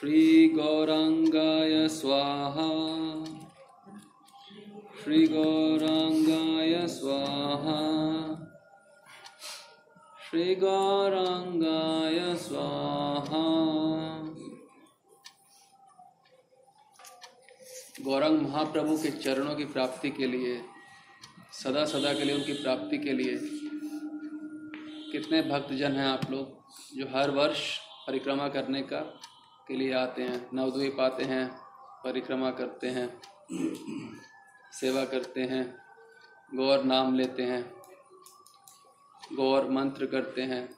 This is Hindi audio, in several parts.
श्रीगौराङ्गाय स्वाहा। श्री श्रीगौराङ्गाय स्वाहा। श्री श्रीगौराङ्गाय स्वाहा। गौरंग महाप्रभु के चरणों की प्राप्ति के लिए, सदा सदा के लिए उनकी प्राप्ति के लिए कितने भक्तजन हैं आप लोग जो हर वर्ष परिक्रमा करने का के लिए आते हैं, नवद्वीप आते हैं, परिक्रमा करते हैं, सेवा करते हैं, गौर नाम लेते हैं, गौर मंत्र करते हैं,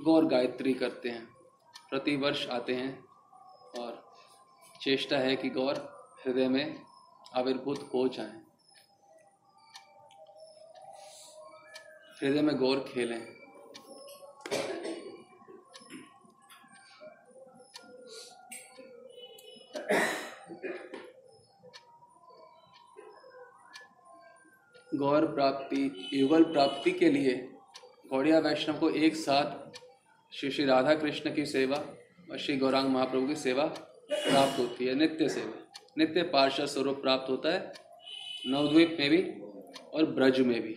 गौर गायत्री करते हैं, प्रतिवर्ष आते हैं और चेष्टा है कि गौर हृदय में आविर्भूत हो जाए। हृदय में गौर खेलें। गौर प्राप्ति, युगल प्राप्ति के लिए गौड़िया वैष्णव को एक साथ श्री श्री राधा कृष्ण की सेवा और श्री गौरांग महाप्रभु की सेवा प्राप्त होती है, नित्य सेवा। नित्य पार्षद स्वरूप प्राप्त होता है, नवद्वीप में भी और ब्रज में भी।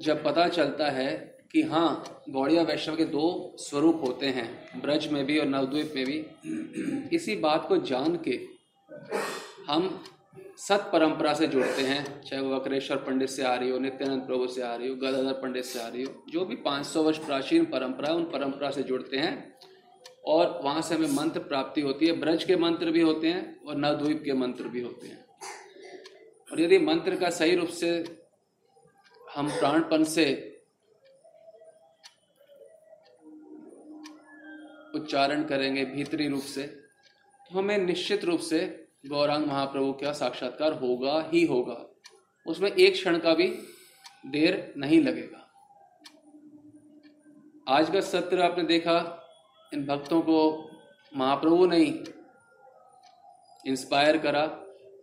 जब पता चलता है कि हाँ गौड़िया वैष्णव के दो स्वरूप होते हैं, ब्रज में भी और नवद्वीप में भी, इसी बात को जान के हम सत परंपरा से जुड़ते हैं, चाहे वो वक्रेश्वर पंडित से आ रही हो, नित्यानंद प्रभु से आ रही हो, गदाधर पंडित से आ रही हो, जो भी 500 वर्ष प्राचीन परंपरा उन परंपरा से जुड़ते हैं। और वहाँ से हमें मंत्र प्राप्ति होती है, ब्रज के मंत्र भी होते हैं और नवद्वीप के मंत्र भी होते हैं। और यदि मंत्र का सही रूप से हम प्राणपन से उच्चारण करेंगे, भीतरी रूप से तो हमें निश्चित रूप से गौरांग महाप्रभु का साक्षात्कार होगा ही होगा। उसमें एक क्षण का भी देर नहीं लगेगा। आज का सत्र आपने देखा, इन भक्तों को महाप्रभु ने इंस्पायर करा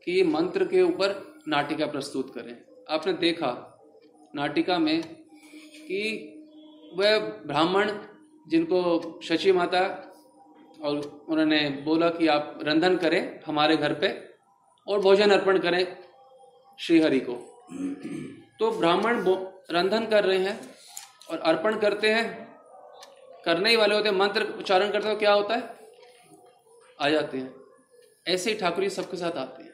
कि मंत्र के ऊपर नाटिका प्रस्तुत करें। आपने देखा नाटिका में कि वह ब्राह्मण जिनको शची माता और उन्होंने बोला कि आप रंधन करें हमारे घर पे और भोजन अर्पण करें श्रीहरि को। तो ब्राह्मण रंधन कर रहे हैं और अर्पण करते हैं। करने ही वाले होते हैं। मंत्र उच्चारण करते हो क्या होता है? आ जाते हैं। ऐसे ही ठाकुर जी सबके साथ आते हैं।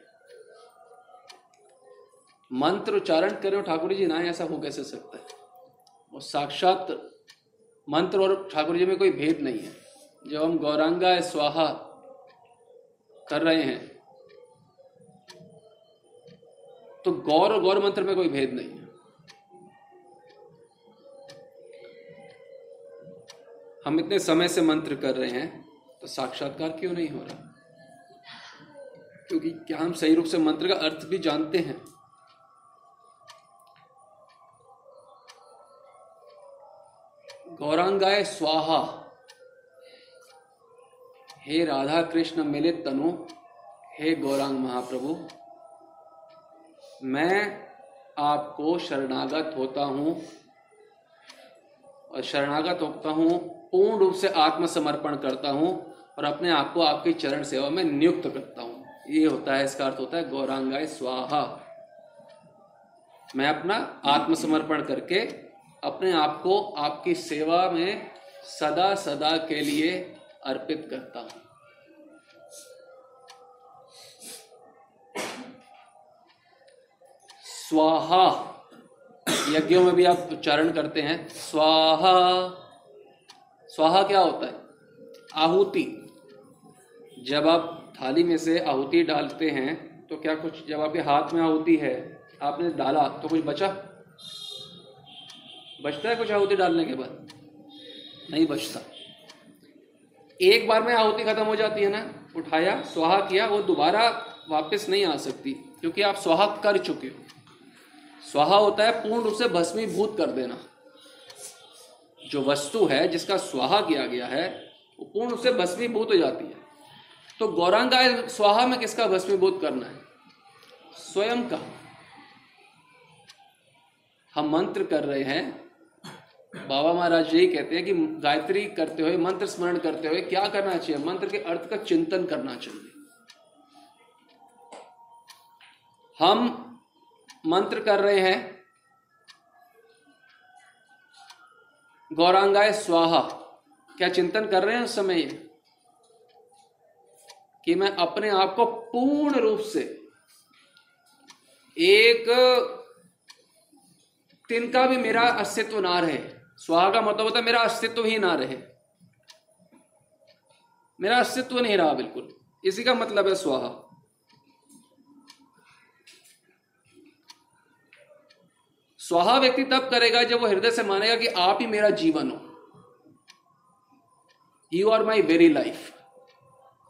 मंत्र उच्चारण करें और ठाकुर जी ना ऐसा हो कैसे सकता है? वो साक्षात मंत्र और ठाकुर जी में कोई भेद नहीं है। जब हम गौरांगा स्वाहा कर रहे हैं तो गौर और गौर मंत्र में कोई भेद नहीं है। हम इतने समय से मंत्र कर रहे हैं तो साक्षात्कार क्यों नहीं हो रहा? क्योंकि क्या हम सही रूप से मंत्र का अर्थ भी जानते हैं? गौरांगाय स्वाहा हे राधा कृष्ण मिलित तनु, हे गौरांग महाप्रभु, मैं आपको शरणागत होता हूँ, और शरणागत होता हूँ, पूर्ण रूप से आत्मसमर्पण करता हूँ, और अपने आप को आपकी चरण सेवा में नियुक्त करता हूँ। ये होता है, इसका अर्थ होता है, गौरांगाय स्वाहा। मैं अपना आत्मसमर्पण करके अपने आप को आपकी सेवा में सदा सदा के लिए अर्पित करता हूँ। स्वाहा, यज्ञों में भी आप उच्चारण करते हैं। स्वाहा स्वाहा क्या होता है? आहुति। जब आप थाली में से आहुति डालते हैं तो क्या कुछ, जब आपके हाथ में आहुति है, आपने डाला तो कुछ बचा? बचता है कुछ आहुति डालने के बाद? नहीं बचता। एक बार में आहुति खत्म हो जाती है ना? उठाया, स्वाहा किया, वो दोबारा वापस नहीं आ सकती, क्योंकि आप स्वाहा कर चुके हो। स्वाहा होता है पूर्ण रूप से भस्मीभूत कर देना। जो वस्तु है, जिसका स्वाहा किया गया है, वो पूर्ण रूप से भस्मीभूत हो जाती है। तो गौरांगा स्वाहा में किसका भस्मीभूत करना है? स्वयं का। हम मंत्र कर रहे हैं बाबा महाराज यही कहते हैं कि गायत्री करते हुए, मंत्र स्मरण करते हुए क्या करना चाहिए? मंत्र के अर्थ का चिंतन करना चाहिए। हम मंत्र कर रहे हैं, गौरांगाय स्वाहा। क्या चिंतन कर रहे हैं उस समय ये? कि मैं अपने आप को पूर्ण रूप से एक, तिनका भी मेरा अस्तित्व ना रहे स्वाहा का मतलब होता है मेरा अस्तित्व ही ना रहे। मेरा अस्तित्व नहीं रहा बिल्कुल। इसी का मतलब है स्वाहा स्वाहा व्यक्ति तब करेगा जब वो हृदय से मानेगा कि आप ही मेरा जीवन हो। You are my very life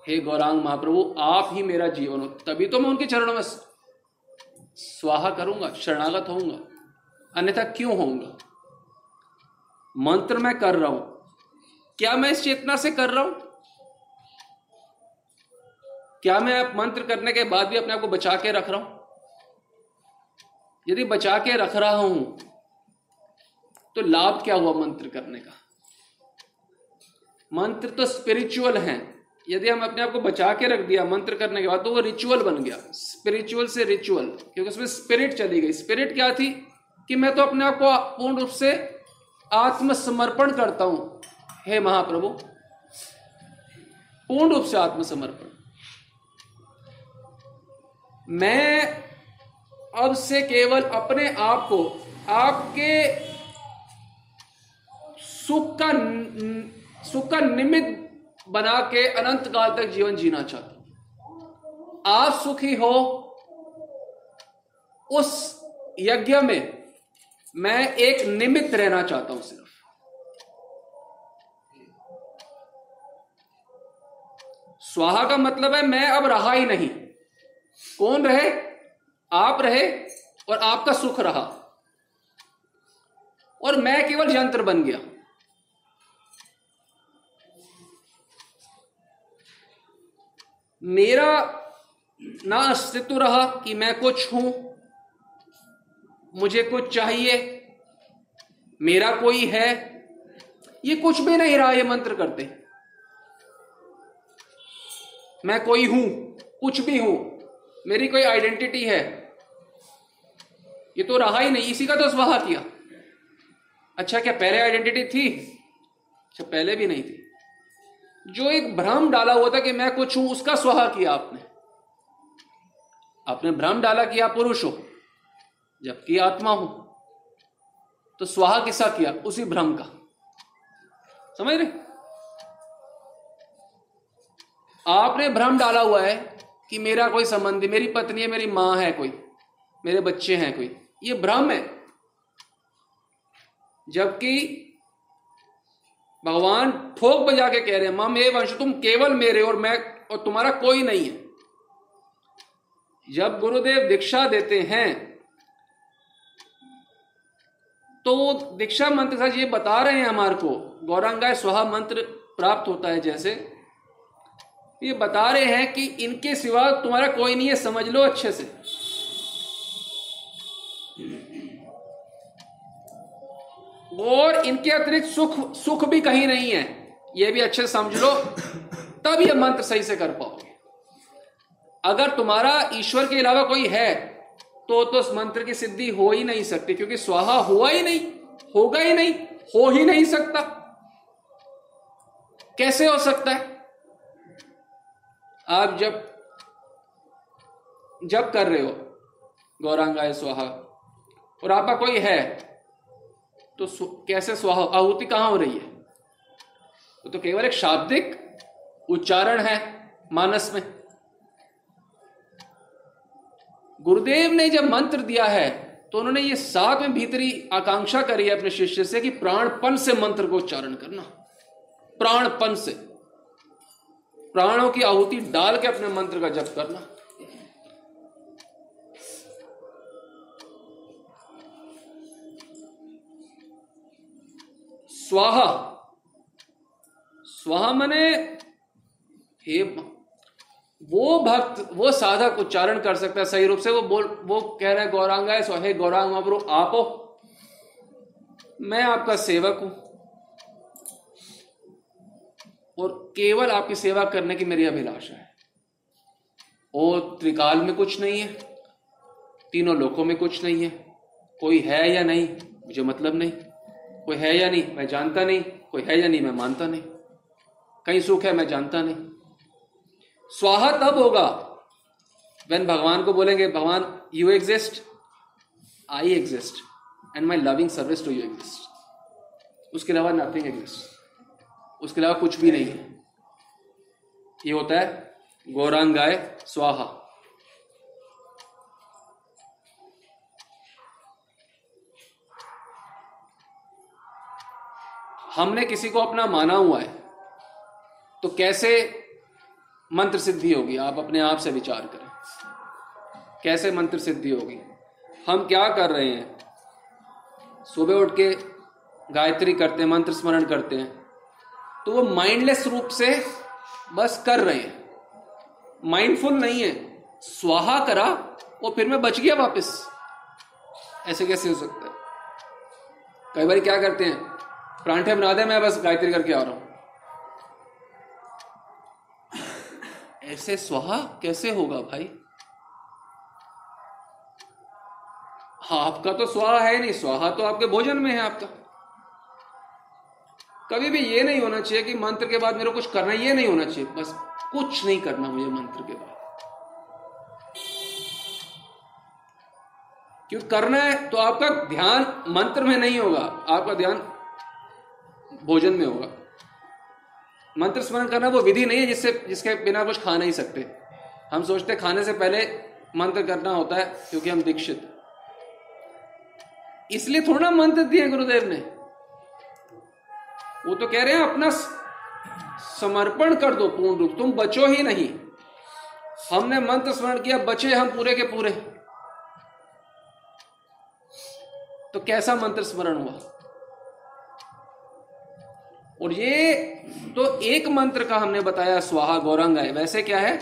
हे गौरांग महाप्रभु, आप ही मेरा जीवन हो। तभी तो मैं उनके चरणों में स्वाहा करूँगा, शरणागत होऊँगा। अन्यथा क्यों होऊँगा? मंत्र मैं कर रहा हूँ। क्या मैं इस चेतना से कर रहा हूँ? क्या मैं मंत्र करने के बाद भी अपने आप को बचा के रख रहा हूँ? यदि बचा के रख रहा हूँ तो लाभ क्या हुआ मंत्र करने का? मंत्र तो स्पिरिचुअल हैं। यदि हम अपने आप को बचा के रख दिया मंत्र करने के बाद तो वो रिचुअल बन गया। स्पिरिचुअल से रिचुअल क्योंकि उसमें स्पिरिट चली गई। स्पिरिट क्या थी? कि मैं तो अपने आप को पूर्ण रूप से आत्मसमर्पण करता हूँ। हे महाप्रभु, पूर्ण रूप से आत्मसमर्पण। मैं अब से केवल अपने आप को, आपके सुख का सुख का निमित्त बना के अनंत काल तक जीवन जीना चाहता हूँ। आप सुखी हो, उस यज्ञ में मैं एक निमित्त रहना चाहता हूँ सिर्फ़। स्वाहा का मतलब है, मैं अब रहा ही नहीं। कौन रहे? आप रहे और आपका सुख रहा। और मैं केवल यंत्र बन गया। मेरा ना अस्तित्व रहा कि मैं कुछ हूँ। मुझे कुछ चाहिए। मेरा कोई है। ये कुछ भी नहीं रहा, ये मंत्र करते। मैं कोई हूँ, कुछ भी हूँ, मेरी कोई आइडेंटिटी है। ये तो रहा ही नहीं, इसी का तो स्वाहा किया। अच्छा क्या पहले आइडेंटिटी थी? अच्छा पहले भी नहीं थी। जो एक भ्रम डाला हुआ था कि मैं कुछ हूँ, उसका स्वाहा किया आपने। आपने भ्रम डाला कि आप पुरुष हो। जबकि आत्मा हो। तो स्वाहा किसा किया? उसी भ्रम का। समझ रहे? आपने भ्रम डाला हुआ है कि मेरा कोई संबंधी, मेरी पत्नी है, मेरी माँ है कोई, मेरे बच्चे हैं कोई। ये भ्रम है। जबकि भगवान ठोक बजा के कह रहे हैं मम ए वंश, तुम केवल मेरे और मैं और तुम्हारा कोई नहीं है। जब गुरुदेव दीक्षा देते हैं तो दीक्षा मंत्र साथ ये बता रहे हैं हमारे को गौरांगाय स्वाहा मंत्र प्राप्त होता है जैसे। ये बता रहे हैं कि इनके सिवा तुम्हारा कोई नहीं है, समझ लो अच्छे से। और इनके अतिरिक्त सुख सुख भी कहीं नहीं है, ये भी अच्छे से समझ लो, तब ये मंत्र सही से कर पाओगे। अगर तुम्हारा ईश्वर के अलावा कोई है तो तो उस मंत्र की सिद्धि हो ही नहीं सकती क्योंकि स्वाहा हुआ ही नहीं होगा ही नहीं हो ही नहीं सकता। कैसे हो सकता है? आप जब जब कर रहे हो गौरांगाय स्वाहा और आपका कोई है तो सु, कैसे स्वाहा आहुति कहाँ हो रही है? वो तो केवल एक शाब्दिक उच्चारण है मानस में। गुरुदेव ने जब मंत्र दिया है तो उन्होंने ये साथ में भीतरी आकांक्षा करी है अपने शिष्य से कि प्राणपन से मंत्र को उच्चारण करना। प्राणपन से। प्राणों की आहुति डाल के अपने मंत्र का जप करना। स्वाहा। स्वाहा मने हे वो भक्त, वो साधक उच्चारण कर सकता है, सही रूप से वो बोल, वो कह रहे हैं, गौरांगा है हे गौरांग महाप्रभु आप हो। मैं आपका सेवक हूँ। और केवल आपकी सेवा करने की मेरी अभिलाषा है। और त्रिकाल में कुछ नहीं है, तीनों लोकों में कुछ नहीं है। कोई है या नहीं, मुझे मतलब नहीं। कोई है या नहीं, मैं जानता नहीं। कोई है या नहीं, मैं मानता नहीं। कहीं सुख है, मैं जानता नहीं। स्वाहा तब होगा। वेन भगवान को बोलेंगे, भगवान you exist I exist and my loving service to you exist उसके अलावा नथिंग एग्जिस्ट उसके अलावा कुछ भी नहीं है। ये होता है, गौरांगाय स्वाहा। हमने किसी को अपना माना हुआ है तो कैसे मंत्र सिद्धि होगी, आप अपने आप से विचार करें। कैसे मंत्र सिद्धि होगी? हम क्या कर रहे हैं? सुबह उठ के गायत्री करते हैं, मंत्र स्मरण करते हैं तो वो माइंडलेस रूप से बस कर रहे हैं। माइंडफुल नहीं है। स्वाहा करा और फिर मैं बच गया वापस। ऐसे कैसे हो सकता है? कई बार क्या करते हैं? परांठे बना दे, मैं बस गायत्री करके आ रहा हूँ। ऐसे स्वाहा कैसे होगा भाई? हाँ आपका तो स्वाहा है नहीं, स्वाहा तो आपके भोजन में है आपका। कभी भी ये नहीं होना चाहिए कि मंत्र के बाद मेरे को कुछ करना ये नहीं होना चाहिए। बस कुछ नहीं करना मुझे मंत्र के बाद। क्यों करना है तो आपका ध्यान मंत्र में नहीं होगा, आपका ध्यान भोजन में होगा। मंत्र स्मरण करना वो विधि नहीं है जिससे, जिसके बिना कुछ खा नहीं सकते। हम सोचते खाने से पहले मंत्र करना होता है, क्योंकि हम दीक्षित। इसलिए थोड़ा मंत्र दिए गुरुदेव ने। वो तो कह रहे हैं, अपना समर्पण कर दो पूर्ण रूप, तुम बचो ही नहीं। हमने मंत्र स्मरण किया, बचे हम पूरे के पूरे। तो कैसा मंत्र स्मरण हुआ? और ये तो एक मंत्र का हमने बताया स्वाहा गौरंगाय। वैसे क्या है?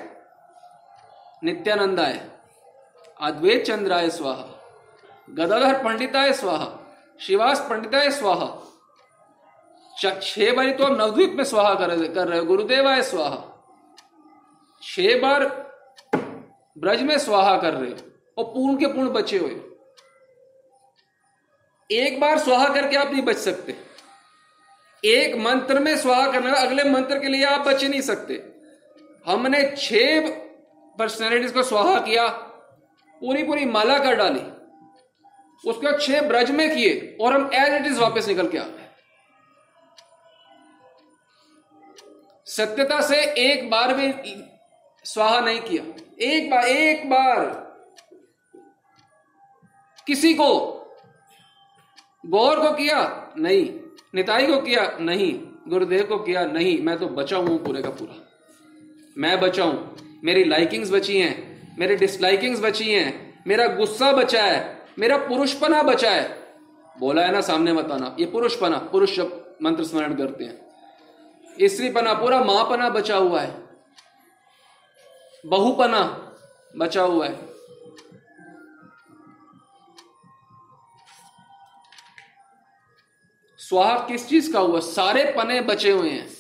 नित्यानंद नित्यानंदाय अद्वैत चंद्राय स्वाहा गदाधर पंडिताय स्वाहा शिवास पंडिताय स्वाहा छह बारी तो आप नवद्वीप में स्वाहा कर, कर रहे हो गुरुदेवाय स्वाहा छह बार ब्रज में स्वाहा कर रहे हो और पूर्ण के पूर्ण बचे हुए एक बार स्वाहा करके आप नहीं बच सकते। एक मंत्र में स्वाहा करना अगले मंत्र के लिए आप बच नहीं सकते। हमने छह पर्सनैलिटीज को स्वाहा किया पूरी पूरी माला कर डाली, उसके बाद छह ब्रज में किए, और हम एज इट इज़ वापस निकल के आ गए। सत्यता से एक बार भी स्वाहा नहीं किया। एक बार एक बार किसी को, गौर को किया? नहीं। निताई को किया, नहीं। गुरुदेव को किया, नहीं। मैं तो बचा हूँ पूरे का पूरा। मैं बचा हूँ। मेरी लाइकिंग्स बची हैं। मेरी डिसलाइकिंग्स बची हैं। मेरा गुस्सा बचा है। मेरा पुरुषपना बचा है। बोला है ना, सामने बताना ये पुरुषपना, पुरुष मंत्र स्मरण करते हैं। स्त्रीपना पूरा, मापना बचा हुआ है। बहुपना बचा हुआ है। स्वाहा किस चीज़ का हुआ? सारे पने बचे हुए हैं।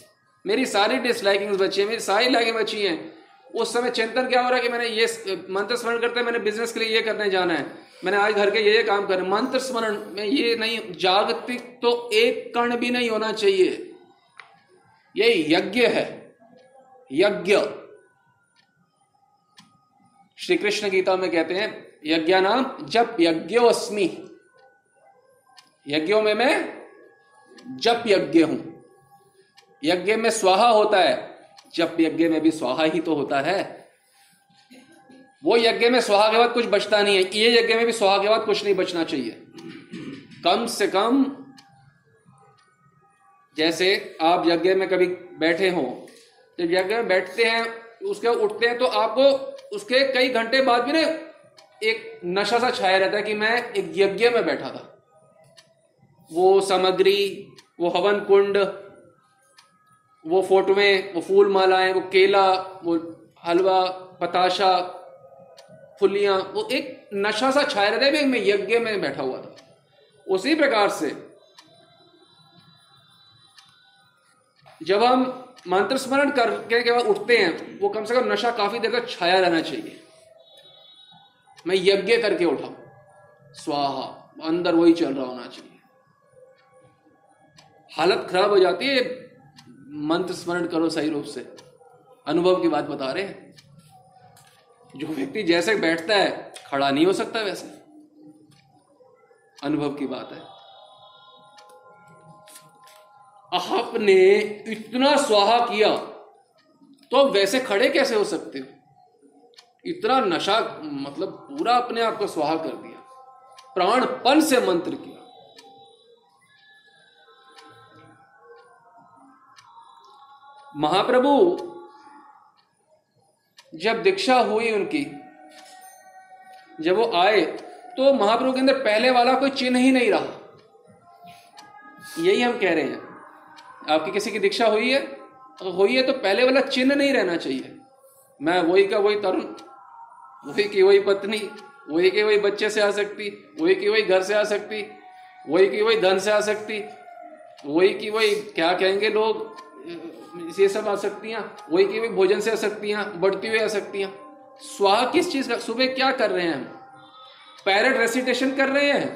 मेरी सारी डिसलाइकिंग बची है, मेरी सारी लाइकें बची हैं। उस समय चिंतन क्या हो रहा है कि मैंने ये मंत्र स्मरण करते मैंने बिज़नेस के लिए ये करने जाना है। मैंने आज घर के ये ये काम करना मंत्र स्मरण में ये नहीं, जागतिक तो एक कण भी नहीं होना चाहिए। ये यज्ञ है। यज्ञ। श्री कृष्ण गीता में कहते हैं यज्ञ नाम जब यज्ञोस्मी। यज्ञों में मैं जप यज्ञ हूँ। यज्ञ में स्वाहा होता है। जप यज्ञ में भी स्वाहा ही तो होता है। वो यज्ञ में स्वाहा के बाद कुछ बचता नहीं है। ये यज्ञ में भी स्वाहा के बाद कुछ नहीं बचना चाहिए। कम से कम जैसे आप यज्ञ में कभी बैठे हो, जब यज्ञ में बैठते हैं, उसके उठते हैं तो आपको उसके कई घंटे बाद भी ना एक नशा सा छाया रहता है कि मैं एक यज्ञ में बैठा था। वो सामग्री वो हवन कुंड, वो फोटोएँ वो फूल मालाएँ, वो केला, वो हलवा, पताशा फुलिया वो एक नशा सा छाया रहता है, मैं यज्ञ में बैठा हुआ था। उसी प्रकार से जब हम मंत्र स्मरण करके के बाद उठते हैं, वो कम से कम नशा काफ़ी देर तक छाया रहना चाहिए। मैं यज्ञ करके उठा। स्वाहा, अंदर वही चल रहा होना चाहिए। हालत खराब हो जाती है, मंत्र स्मरण करो सही रूप से। अनुभव की बात बता रहे हैं। जो व्यक्ति जैसे बैठता है, खड़ा नहीं हो सकता वैसे। अनुभव की बात है। आपने इतना स्वाहा किया तो वैसे खड़े कैसे हो सकते हो? इतना नशा मतलब पूरा अपने आप को स्वाहा कर दिया। प्राणपन से मंत्र किया। महाप्रभु, जब दीक्षा हुई उनकी, जब वो आए तो महाप्रभु के अंदर पहले वाला कोई चिन्ह ही नहीं रहा। यही हम कह रहे हैं। आपकी किसी की दीक्षा हुई है? अगर हुई है तो पहले वाला चिन्ह नहीं रहना चाहिए। मैं वही का वही तरुण, वही की वही पत्नी, वही की वही बच्चे से आ सकती, वही की वही घर से आ सकती, वही की वही धन से आ सकती, वही की वही क्या कहेंगे लोग? ये सब आ सकतियाँ, वही के भी भोजन से आ सकतियाँ, बढ़ती हुई आ सकतियाँ। स्वाह किस चीज़ का? सुबह क्या कर रहे हैं हम? पैरट रेसिटेशन कर रहे हैं?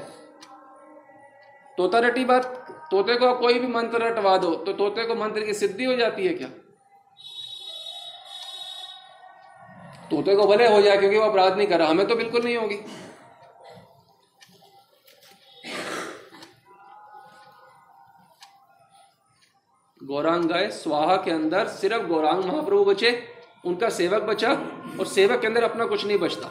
तोता रटी बात, तोते को कोई भी मंत्र रटवा दो तो तोते को मंत्र की सिद्धि हो जाती है क्या? तोते को भले हो जाए, क्योंकि वो अपराध नहीं कर रहा, हमें तो बिल्कुल नहीं होगी। गौरांग गाय, स्वाहा के अंदर सिर्फ़ गौरांग महाप्रभु बचे, उनका सेवक बचा और सेवक के अंदर अपना कुछ नहीं बचता।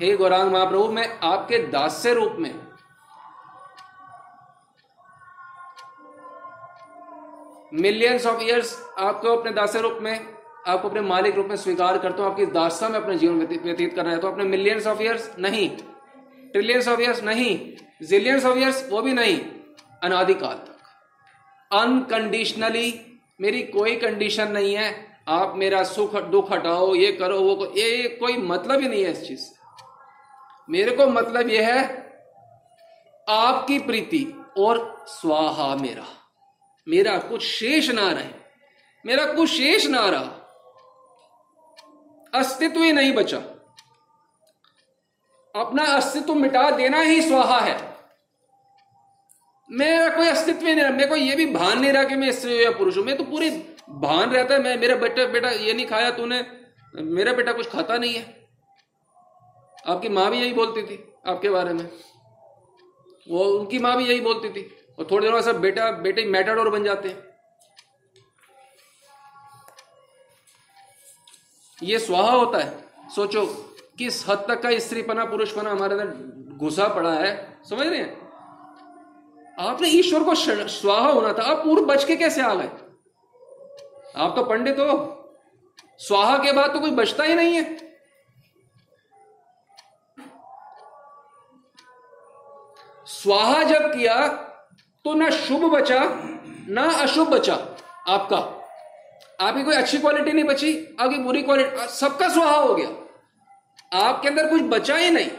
हे गौरांग महाप्रभु, मैं आपके दास्य रूप में मिलियंस ऑफ़ इयर्स आपको अपने दास्य रूप में, आपको अपने मालिक रूप में स्वीकार करता हूँ, आपकी दास्ता में अपने जीवन व्यतीत कर रहे हैं तो अपने मिलियंस ऑफ़ इयर्स नहीं ट्रिलियंस ऑफ़ इयर्स नहीं जिलियंस ऑफ़ इयर्स वो भी नहीं, अनादिकाल। अनकंडीशनली मेरी कोई कंडीशन नहीं है। आप मेरा सुख, दुख हटाओ, ये करो, वो करो। ये कोई मतलब ही नहीं है इस चीज़ से। मेरे को मतलब यह है, आपकी प्रीति और स्वाहा मेरा। मेरा कुछ शेष ना रहे। मेरा कुछ शेष ना रहा। अस्तित्व ही नहीं बचा। अपना अस्तित्व मिटा देना ही स्वाहा है। मेरा कोई अस्तित्व ही नहीं रहा। मेरे को यह भी भान नहीं रहा कि मैं स्त्री या पुरुष हूँ। मैं तो पूरी भान रहता है। मैं, मेरा बेटा बेटा ये नहीं खाया तूने। मेरा बेटा कुछ खाता नहीं है। आपकी माँ भी यही बोलती थी आपके बारे में। वो, उनकी माँ भी यही बोलती थी। और थोड़ी देर बाद सब बेटा, बेटे मैटाडोर बन जाते हैं। ये स्वाहा होता है। सोचो, किस हद तक का स्त्रीपना, पुरुषपना हमारे अंदर घुसा पड़ा है। समझ रहे हैं? आपने ईश्वर को स्वाहा होना था। आप पूर्व बच के कैसे आ गए? आप तो पंडित हो। स्वाहा के बाद तो कोई बचता ही नहीं है। स्वाहा जब किया तो ना शुभ बचा, ना अशुभ बचा आपका। आपकी कोई अच्छी क्वालिटी नहीं बची, आपकी बुरी क्वालिटी सबका स्वाहा हो गया। आपके अंदर कुछ बचा ही नहीं।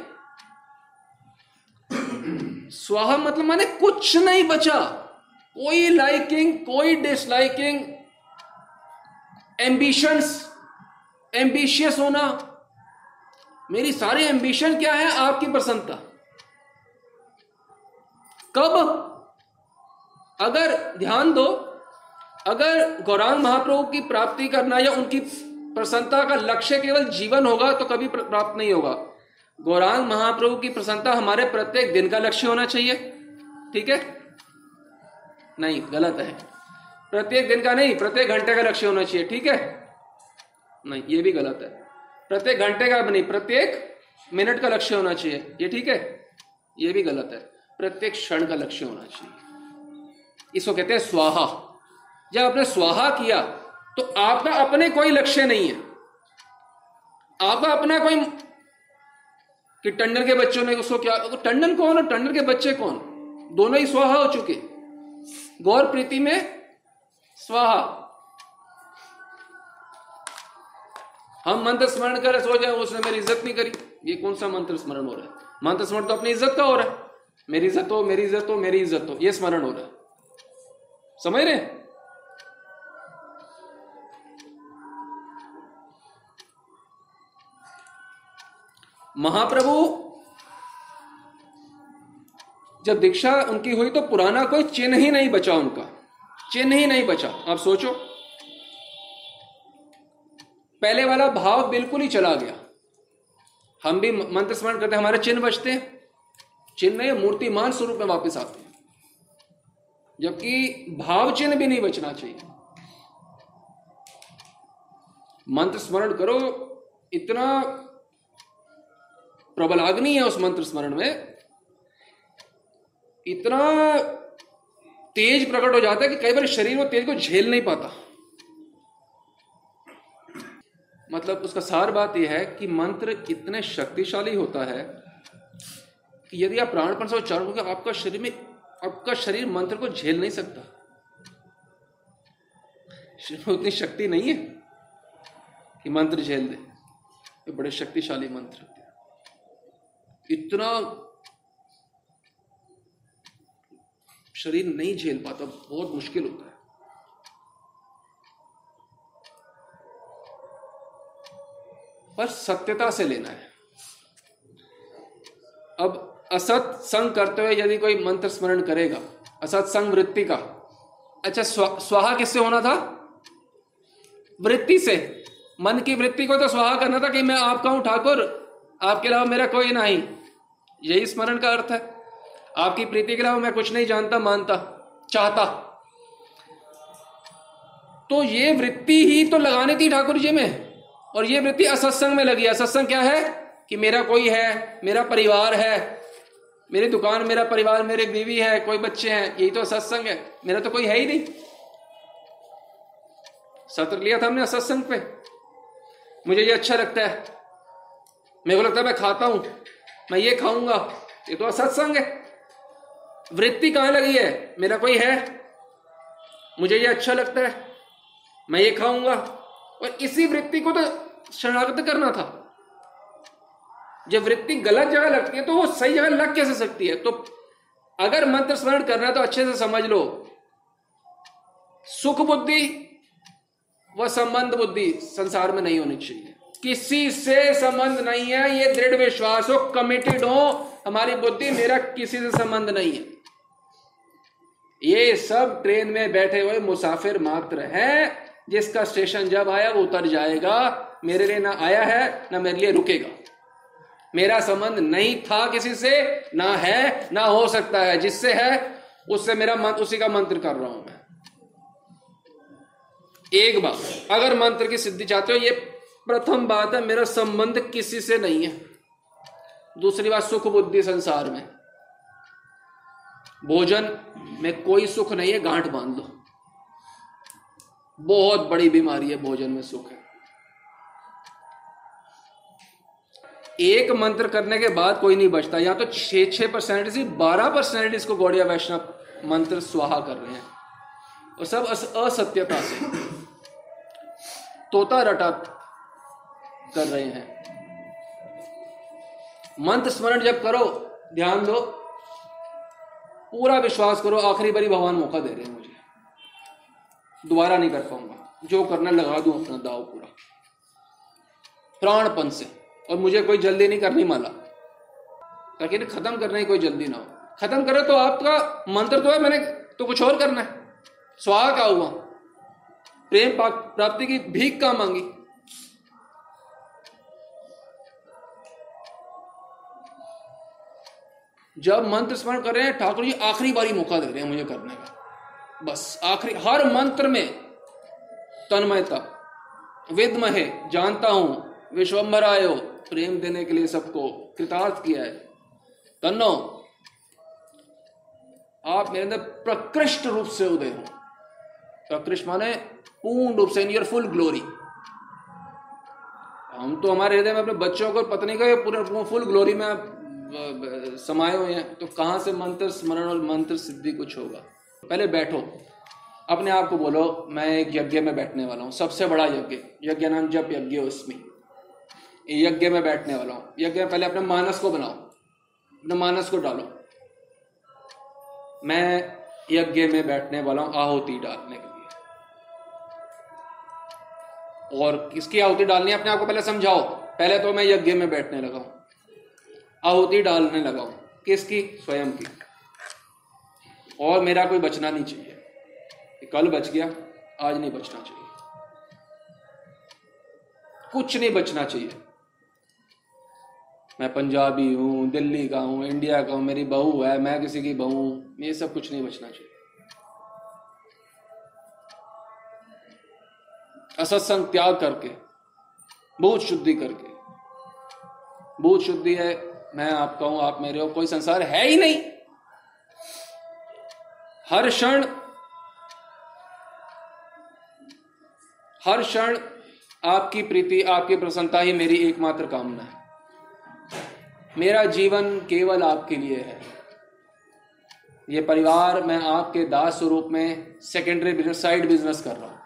स्वाहा मतलब माने कुछ नहीं बचा। कोई लाइकिंग कोई डिसलाइकिंग एम्बिशंस एम्बिशियस होना। मेरी सारी एम्बिशन क्या है? आपकी प्रसन्नता। कब? अगर ध्यान दो, अगर गौरांग महाप्रभु की प्राप्ति करना या उनकी प्रसन्नता का लक्ष्य केवल जीवन होगा तो कभी प्राप्त नहीं होगा। गौरांग महाप्रभु की प्रसन्नता हमारे प्रत्येक दिन का लक्ष्य होना चाहिए। ठीक है? नहीं, गलत है। प्रत्येक दिन का नहीं, प्रत्येक घंटे का लक्ष्य होना चाहिए। ठीक है? नहीं, ये भी गलत है। प्रत्येक घंटे का नहीं, प्रत्येक मिनट का लक्ष्य होना चाहिए। ये ठीक है? ये भी गलत है। प्रत्येक क्षण का लक्ष्य होना चाहिए। इसको कहते हैं स्वाहा। जब आपने स्वाहा किया तो आपका अपने कोई लक्ष्य नहीं है। आपका अपना कोई कि टंडन के बच्चों ने उसको क्या टंडन कौन और टंडन के बच्चे कौन? दोनों ही स्वाहा हो चुके। गौर प्रीति में स्वाहा। हम मंत्र स्मरण कर सो जाए, उसने मेरी इज़्ज़त नहीं करी। ये कौन सा मंत्र स्मरण हो रहा है? मंत्र स्मरण तो अपनी इज़्ज़त का हो रहा है। मेरी इज़्ज़त हो, मेरी इज़्ज़त हो, मेरी इज़्ज़त हो। ये स्मरण हो रहा है। समझ रहे महाप्रभु। जब दीक्षा उनकी हुई तो पुराना कोई चिन्ह ही नहीं बचा उनका। चिन्ह ही नहीं बचा। आप सोचो। पहले वाला भाव बिल्कुल ही चला गया। हम भी मंत्र स्मरण करते हमारे चिन्ह बचते चिन्ह नहीं मूर्तिमान स्वरूप में वापस आते हैं। जबकि भाव चिन्ह भी नहीं बचना चाहिए। मंत्र स्मरण करो, इतना प्रबलाग्नि है उस मंत्र स्मरण में। इतना तेज प्रकट हो जाता है कि कई बार शरीर वो तेज को झेल नहीं पाता। मतलब उसका सार बात यह है कि मंत्र इतने शक्तिशाली होता है कि यदि आप प्राणपण से उच्चारण करोगे, आपका शरीर में आपका शरीर मंत्र को झेल नहीं सकता। शरीर में उतनी शक्ति नहीं है कि मंत्र झेल दे। ये बड़े शक्तिशाली मंत्र। इतना शरीर नहीं झेल पाता, बहुत मुश्किल होता है। पर सत्यता से लेना है। अब असत संग करते हुए यदि कोई मंत्र स्मरण करेगा, असत संग वृत्ति का अच्छा स्वाहा किससे होना था? वृत्ति से। मन की वृत्ति को तो स्वाहा करना था कि मैं आपका हूँ ठाकुर आपके अलावा मेरा कोई नहीं। यही स्मरण का अर्थ है। आपकी प्रीति के अलावा मैं कुछ नहीं जानता, मानता, चाहता। तो ये वृत्ति ही तो लगानी थी ठाकुर जी में। और ये वृत्ति असत्संग में लगी असत्संग क्या है? कि मेरा कोई है, मेरा परिवार है, मेरी दुकान, मेरा परिवार, मेरे बीवी है, कोई बच्चे हैं, यही तो सत्संग है। मेरा तो कोई है ही नहीं। सत्र लिया था हमने सत्संग पे। मुझे ये अच्छा लगता है। मेरे को लगता है मैं खाता हूँ। मैं ये खाऊँगा। ये तो सत्संग है। वृत्ति कहाँ लगी है? मेरा कोई है? मुझे ये अच्छा लगता है। मैं ये खाऊँगा। और इसी वृत्ति को तो शरणागत करना था। जब वृत्ति गलत जगह लगती है तो वो सही जगह लग कैसे सकती है? तो अगर मंत्र स्मरण करना है तो अच्छे से समझ लो। सुख बुद्धि व संबंध बुद्धि संसार में नहीं होनी चाहिए। किसी से संबंध नहीं है, ये दृढ़ विश्वास हो कमिटेड हो, हमारी बुद्धि मेरा किसी से संबंध नहीं है। ये सब ट्रेन में बैठे हुए मुसाफिर मात्र हैं, जिसका स्टेशन जब आया, वो उतर जाएगा, मेरे लिए ना आया है, ना मेरे लिए रुकेगा। मेरा संबंध नहीं था किसी से, ना है, ना हो सकता है, जिससे है, उससे मेरा मंत्र उसी का मंत्र कर रहा हूँ मैं। एक बात, अगर मंत्र की सिद्धि चाहते हो, ये प्रथम बात है, मेरा संबंध किसी से नहीं है। दूसरी बात, सुख बुद्धि संसार में। भोजन में कोई सुख नहीं है, गांठ बाँध लो। बहुत बड़ी बीमारी है, भोजन में सुख है। एक मंत्र करने के बाद कोई नहीं बचता। या तो छह छह परसेंट से बारह परसेंट इसको गौड़िया वैष्णव मंत्र स्वाहा कर रहे हैं। और सब असत्यता से। तोता रटा कर रहे हैं। मंत्र स्मरण जब करो, ध्यान दो, पूरा विश्वास करो, आखिरी बारी भगवान मौका दे रहे हैं मुझे। दोबारा नहीं कर पाऊँगा। जो करना लगा दूँ अपना दाव पूरा। प्राणपन से। और मुझे कोई जल्दी नहीं करनी माला ताकि खत्म करने की कोई जल्दी ना हो। खत्म करो तो आपका मंत्र तो है, मैंने तो कुछ और करना है। स्वाहा का हुआ प्रेम प्राप्ति की भीख का मांगी? जब मंत्र स्मरण कर रहे हैं, ठाकुर जी आखिरी बारी मौका दे रहे हैं मुझे करने का। बस, आखिरी, हर मंत्र में तन्मयता, विद्महे, जानता हूँ विश्वम्बर आयो, प्रेम देने के लिए सबको कृतार्थ किया है। तन्नो, आप मेरे अंदर प्रकृष्ट रूप से उदय हो। प्रकृष्ट माने पूर्ण रूप से इन योर फुल ग्लोरी हम तो हमारे हृदय में अपने बच्चों को पत्नी का पूरे फुल ग्लोरी में समाये हुए हैं तो कहाँ से मंत्र स्मरण और मंत्र सिद्धि कुछ होगा? पहले बैठो। अपने आप को बोलो, मैं एक यज्ञ में बैठने वाला हूँ, सबसे बड़ा यज्ञ। यज्ञ नाम जप यज्ञ उसमें। यज्ञ में बैठने वाला हूँ। यज्ञ में पहले अपने मानस को बनाओ। अपने मानस को डालो। मैं यज्ञ में बैठने वाला हूँ आहुति डालने के लिए। और किसकी आहुति डालनी है? अपने आप को पहले समझाओ। पहले तो मैं यज्ञ में बैठने लगा हूँ। आहुति डालने लगा हूँ। किसकी? स्वयं की। और मेरा कोई बचना नहीं चाहिए। कल बच गया, आज नहीं बचना चाहिए। कुछ नहीं बचना चाहिए। मैं पंजाबी हूँ, दिल्ली का हूँ, इंडिया का हूँ, मेरी बहू है, मैं किसी की बहू हूँ, ये सब कुछ नहीं बचना चाहिए। असत्संग त्याग करके बहुत शुद्धि करके बहुत शुद्धि है मैं आपका हूँ, आप मेरे हो, कोई संसार है ही नहीं। हर क्षण हर क्षण आपकी प्रीति, आपकी प्रसन्नता ही मेरी एकमात्र कामना है। मेरा जीवन केवल आपके लिए है। ये परिवार मैं आपके दास स्वरूप में सेकेंडरी बिज़नेस साइड बिज़नेस कर रहा हूँ।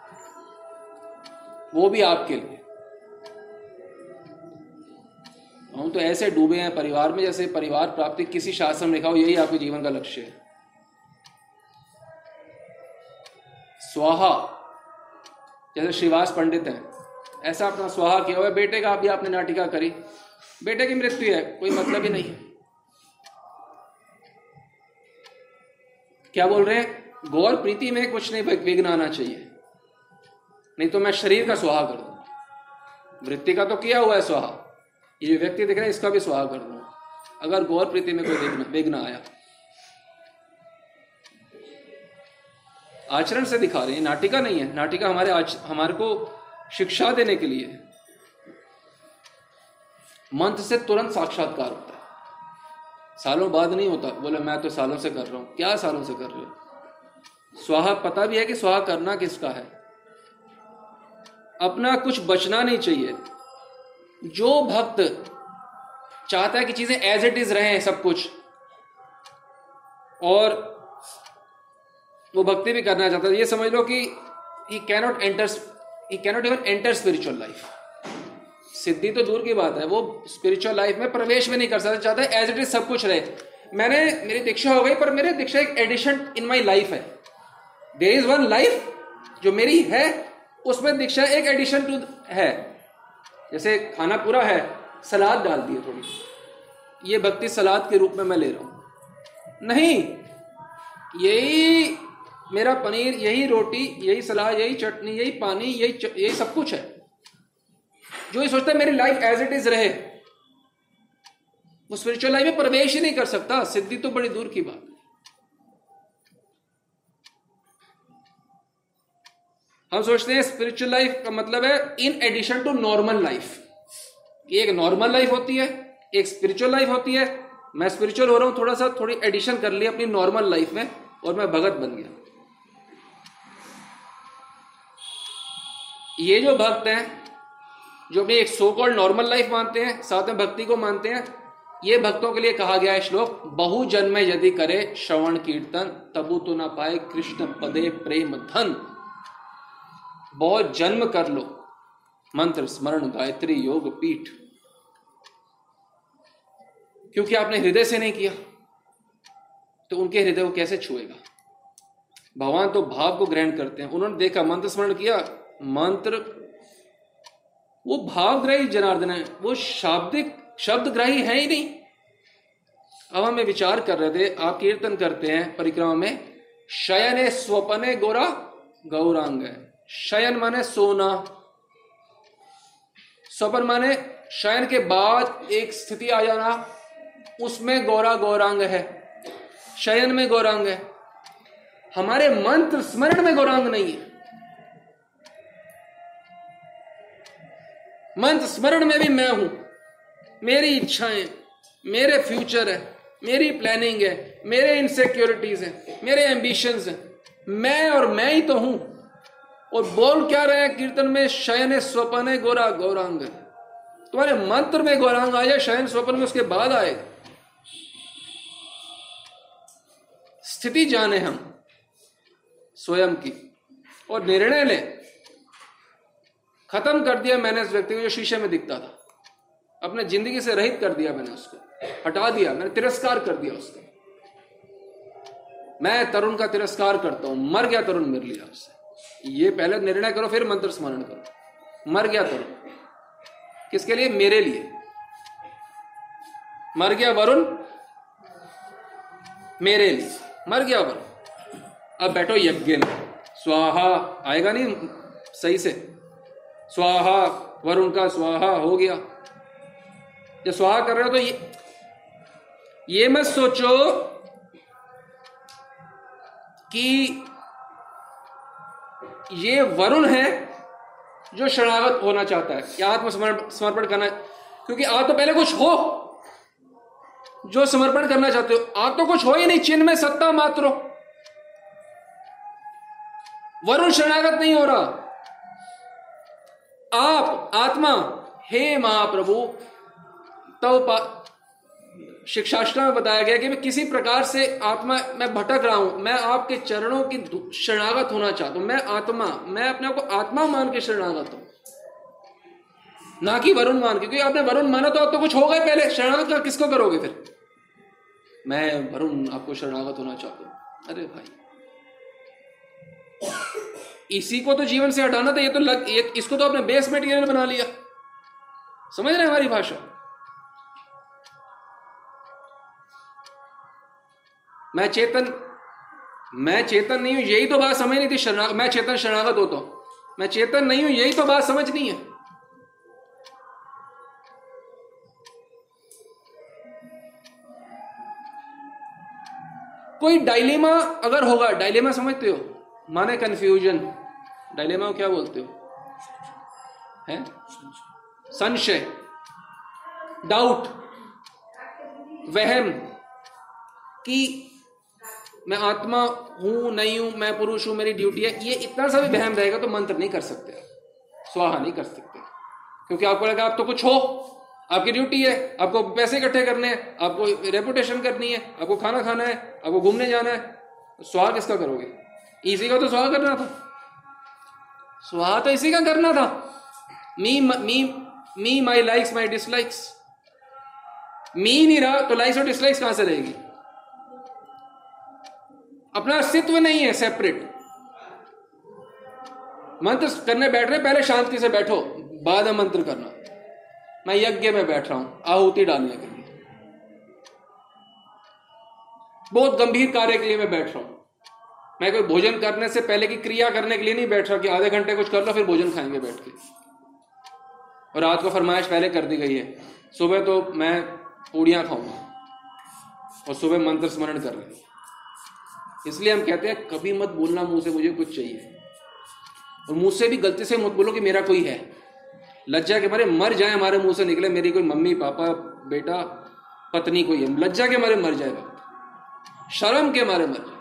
वो भी आपके लिए। हम तो ऐसे डूबे हैं परिवार में जैसे परिवार प्राप्ति किसी शास्त्र में लिखा हो, यही आपके जीवन का लक्ष्य है। स्वाहा, जैसे श्रीवास पंडित हैं, ऐसा अपना स्वाहा किया हुआ बेटे का अभी आपने नाटिका करी, बेटे की मृत्यु है, कोई मतलब ही नहीं है। क्या बोल रहे हैं? गौर प्रीति में कुछ नहीं विघ्न आना चाहिए। नहीं तो मैं शरीर का सुहा कर दू। वृत्ति का तो किया हुआ है सुहा ये व्यक्ति दिख रहा है, इसका भी सुहा कर दू अगर गौर प्रीति में कोई विघ्न विघ्न आया। आचरण से दिखा रहे हैं, नाटिका नहीं है। नाटिका हमारे आज हमारे को शिक्षा देने के लिए मंत्र से तुरंत साक्षात्कार होता है। सालों बाद नहीं होता। बोले, मैं तो सालों से कर रहा हूँ। क्या सालों से कर रहे हो? स्वाहा, पता भी है कि स्वाहा करना किसका है? अपना कुछ बचना नहीं चाहिए। जो भक्त चाहता है कि चीज़ें एज इट इज़ रहे सब कुछ, और वो भक्ति भी करना चाहता है, ये समझ लो कि he cannot enter he cannot even enter spiritual life सिद्धि तो दूर की बात है, वो स्पिरिचुअल लाइफ में प्रवेश भी नहीं कर सकता, चाहता है एज इट इज़ सब कुछ रहे। मैंने, मेरी दीक्षा हो गई, पर मेरे दीक्षा एक एडिशन इन माई लाइफ है। देर इज़ वन लाइफ जो मेरी है, उसमें दीक्षा एक एडिशन टू है। जैसे खाना पूरा है, सलाद डाल दिए थोड़ी। ये भक्ति सलाद के रूप में मैं ले रहा हूँ। नहीं, यही मेरा पनीर, यही रोटी, यही सलाद, यही चटनी, यही पानी, यही यही सब कुछ है। जो ये सोचता है मेरी लाइफ एज इट इज़ रहे, वो स्पिरिचुअल लाइफ में प्रवेश ही नहीं कर सकता। सिद्धि तो बड़ी दूर की बात। हम सोचते हैं स्पिरिचुअल लाइफ का मतलब है in addition to normal life एक नॉर्मल लाइफ होती है, एक स्पिरिचुअल लाइफ होती है। मैं स्पिरिचुअल हो रहा हूँ थोड़ा सा थोड़ी एडिशन कर लिया अपनी नॉर्मल लाइफ में, और मैं भगत बन गया। ये जो भक्त हैं, जो अपनी एक सो कॉल्ड नॉर्मल लाइफ मानते हैं, साथ में भक्ति को मानते हैं, ये भक्तों के लिए कहा गया है श्लोक बहु जन्म यदि करे श्रवण कीर्तन, तबु तो ना पाए कृष्ण पदे प्रेम धन। बहुत जन्म कर लो। मंत्र, स्मरण, गायत्री, योग, पीठ। क्योंकि आपने हृदय से नहीं किया तो उनके हृदय को कैसे छुएगा? भगवान तो भाव को ग्रहण करते हैं। उन्होंने देखा, मंत्र स्मरण किया, मंत्र, वो भावग्राही जनार्दन है। वो शाब्दिक शब्द शब्दग्राही है ही नहीं। अब हमें विचार कर रहे थे, आप कीर्तन करते हैं परिक्रमा में, शयने स्वपने गोरा गौरांग है। शयन माने सोना। स्वपन माने शयन के बाद एक स्थिति आ जाना। उसमें गौरा गौरांग है। शयन में गौरांग है। हमारे मंत्र स्मरण में गौरांग नहीं है। मंत्र स्मरण में भी मैं हूँ। मेरी इच्छाएँ, मेरे फ्यूचर है, मेरी प्लानिंग है, मेरे इनसिक्योरिटीज हैं, मेरे एम्बिशंस हैं। मैं और मैं ही तो हूँ। और बोल क्या रहे हैं? कीर्तन में शयन स्वपन है गोरा, गौरांग तुम्हारे मंत्र में गौरांग आ जाए शयन स्वपन में उसके बाद आएगा स्थिति जाने हम स्वयं की और निर्णय लें। खत्म कर दिया मैंने इस व्यक्ति को जो शीशे में दिखता था। अपने ज़िंदगी से रहित कर दिया मैंने उसको। हटा दिया, मैंने तिरस्कार कर दिया उसको। मैं तरुण का तिरस्कार करता हूँ, मर गया तरुण मेरे लिए आपसे ये पहले निर्णय करो, फिर मंत्र स्मरण करो। मर गया तरुण। किसके लिए? मेरे लिए। मर गया वरुण, मेरे लिए। मर गया वरुण। अब बैठो यज्ञ में। स्वाहा, आएगा नहीं सही से? स्वाहा, वरुण का स्वाहा हो गया। जब स्वाहा कर रहे हो तो ये ये मत सोचो कि ये वरुण है जो शरणागत होना चाहता है, या आत्मसमर्पण समर्पण करना क्योंकि आप तो पहले कुछ हो, जो समर्पण करना चाहते हो। आप तो कुछ हो ही नहीं, चिन्ह में सत्ता मात्र वरुण शरणागत नहीं हो रहा। आप, आत्मा, हे महाप्रभु तो शिक्षाष्ट्र में बताया गया कि मैं किसी प्रकार से आत्मा मैं भटक रहा हूँ। मैं आपके चरणों की शरणागत होना चाहता हूँ। मैं आत्मा मैं अपने को आत्मा मान के शरणागत हूँ। ना कि वरुण मान के क्योंकि आपने वरुण माना तो आप तो कुछ हो गए पहले। शरणागत का किसको करोगे फिर? मैं वरुण आपको शरणागत होना चाहता हूँ। अरे भाई। इसी को तो जीवन से हटाना था। ये तो लग ये, इसको तो आपने बेस मटेरियल बना लिया। समझ रहे हमारी भाषा? मैं चेतन मैं चेतन नहीं हूँ, यही तो बात समझ नहीं थी शरणागत मैं चेतन शरणागत होता हूँ। मैं चेतन नहीं हूँ, यही तो बात समझ नहीं है। कोई डायलेमा अगर होगा, डायलेमा समझते हो? माने कंफ्यूजन डायलेमा क्या बोलते हो? है? संशय। डाउट वहम। कि मैं आत्मा हूँ, नहीं हूँ, मैं पुरुष हूँ, मेरी ड्यूटी है, ये इतना सा भी बहम रहेगा तो मंत्र नहीं कर सकते स्वाहा नहीं कर सकते। क्योंकि आपको लगा आप तो कुछ हो, आपकी ड्यूटी है, आपको पैसे इकट्ठे करने हैं, आपको रेपुटेशन करनी है, आपको खाना खाना है, आपको घूमने जाना है स्वाहा किसका करोगे? इसी का तो स्वाहा करना था। स्वाहा तो इसी का करना था। मी मी मी माई लाइक्स माई डिसलाइक्स मी नहीं रहा तो लाइक्स और डिसलाइक्स कहाँ से रहेगी? अपना अस्तित्व नहीं है सेपरेट मंत्र करने बैठ रहे, पहले शांति से बैठो, बाद में मंत्र करना। मैं यज्ञ में बैठ रहा हूँ, आहुति डालने के लिए। बहुत गंभीर कार्य के लिए मैं बैठ रहा हूँ। मैं कोई भोजन करने से पहले की क्रिया करने के लिए नहीं बैठ रहा कि आधे घंटे कुछ कर लो, फिर भोजन खाएँगे बैठ के। और रात को फरमाइश पहले कर दी गई है। सुबह तो मैं पूड़ियाँ खाऊँगा और सुबह मंत्र स्मरण कर रहे इसलिए हम कहते हैं, कभी मत बोलना मुँह से, मुझे कुछ चाहिए। और मुँह से भी गलती से मत बोलो कि मेरा कोई है। लज्जा के मारे मर जाए हमारे मुँह से निकले, मेरी कोई मम्मी, पापा, बेटा, पत्नी कोई है। लज्जा के मारे मर जाए शर्म के मारे मर जाए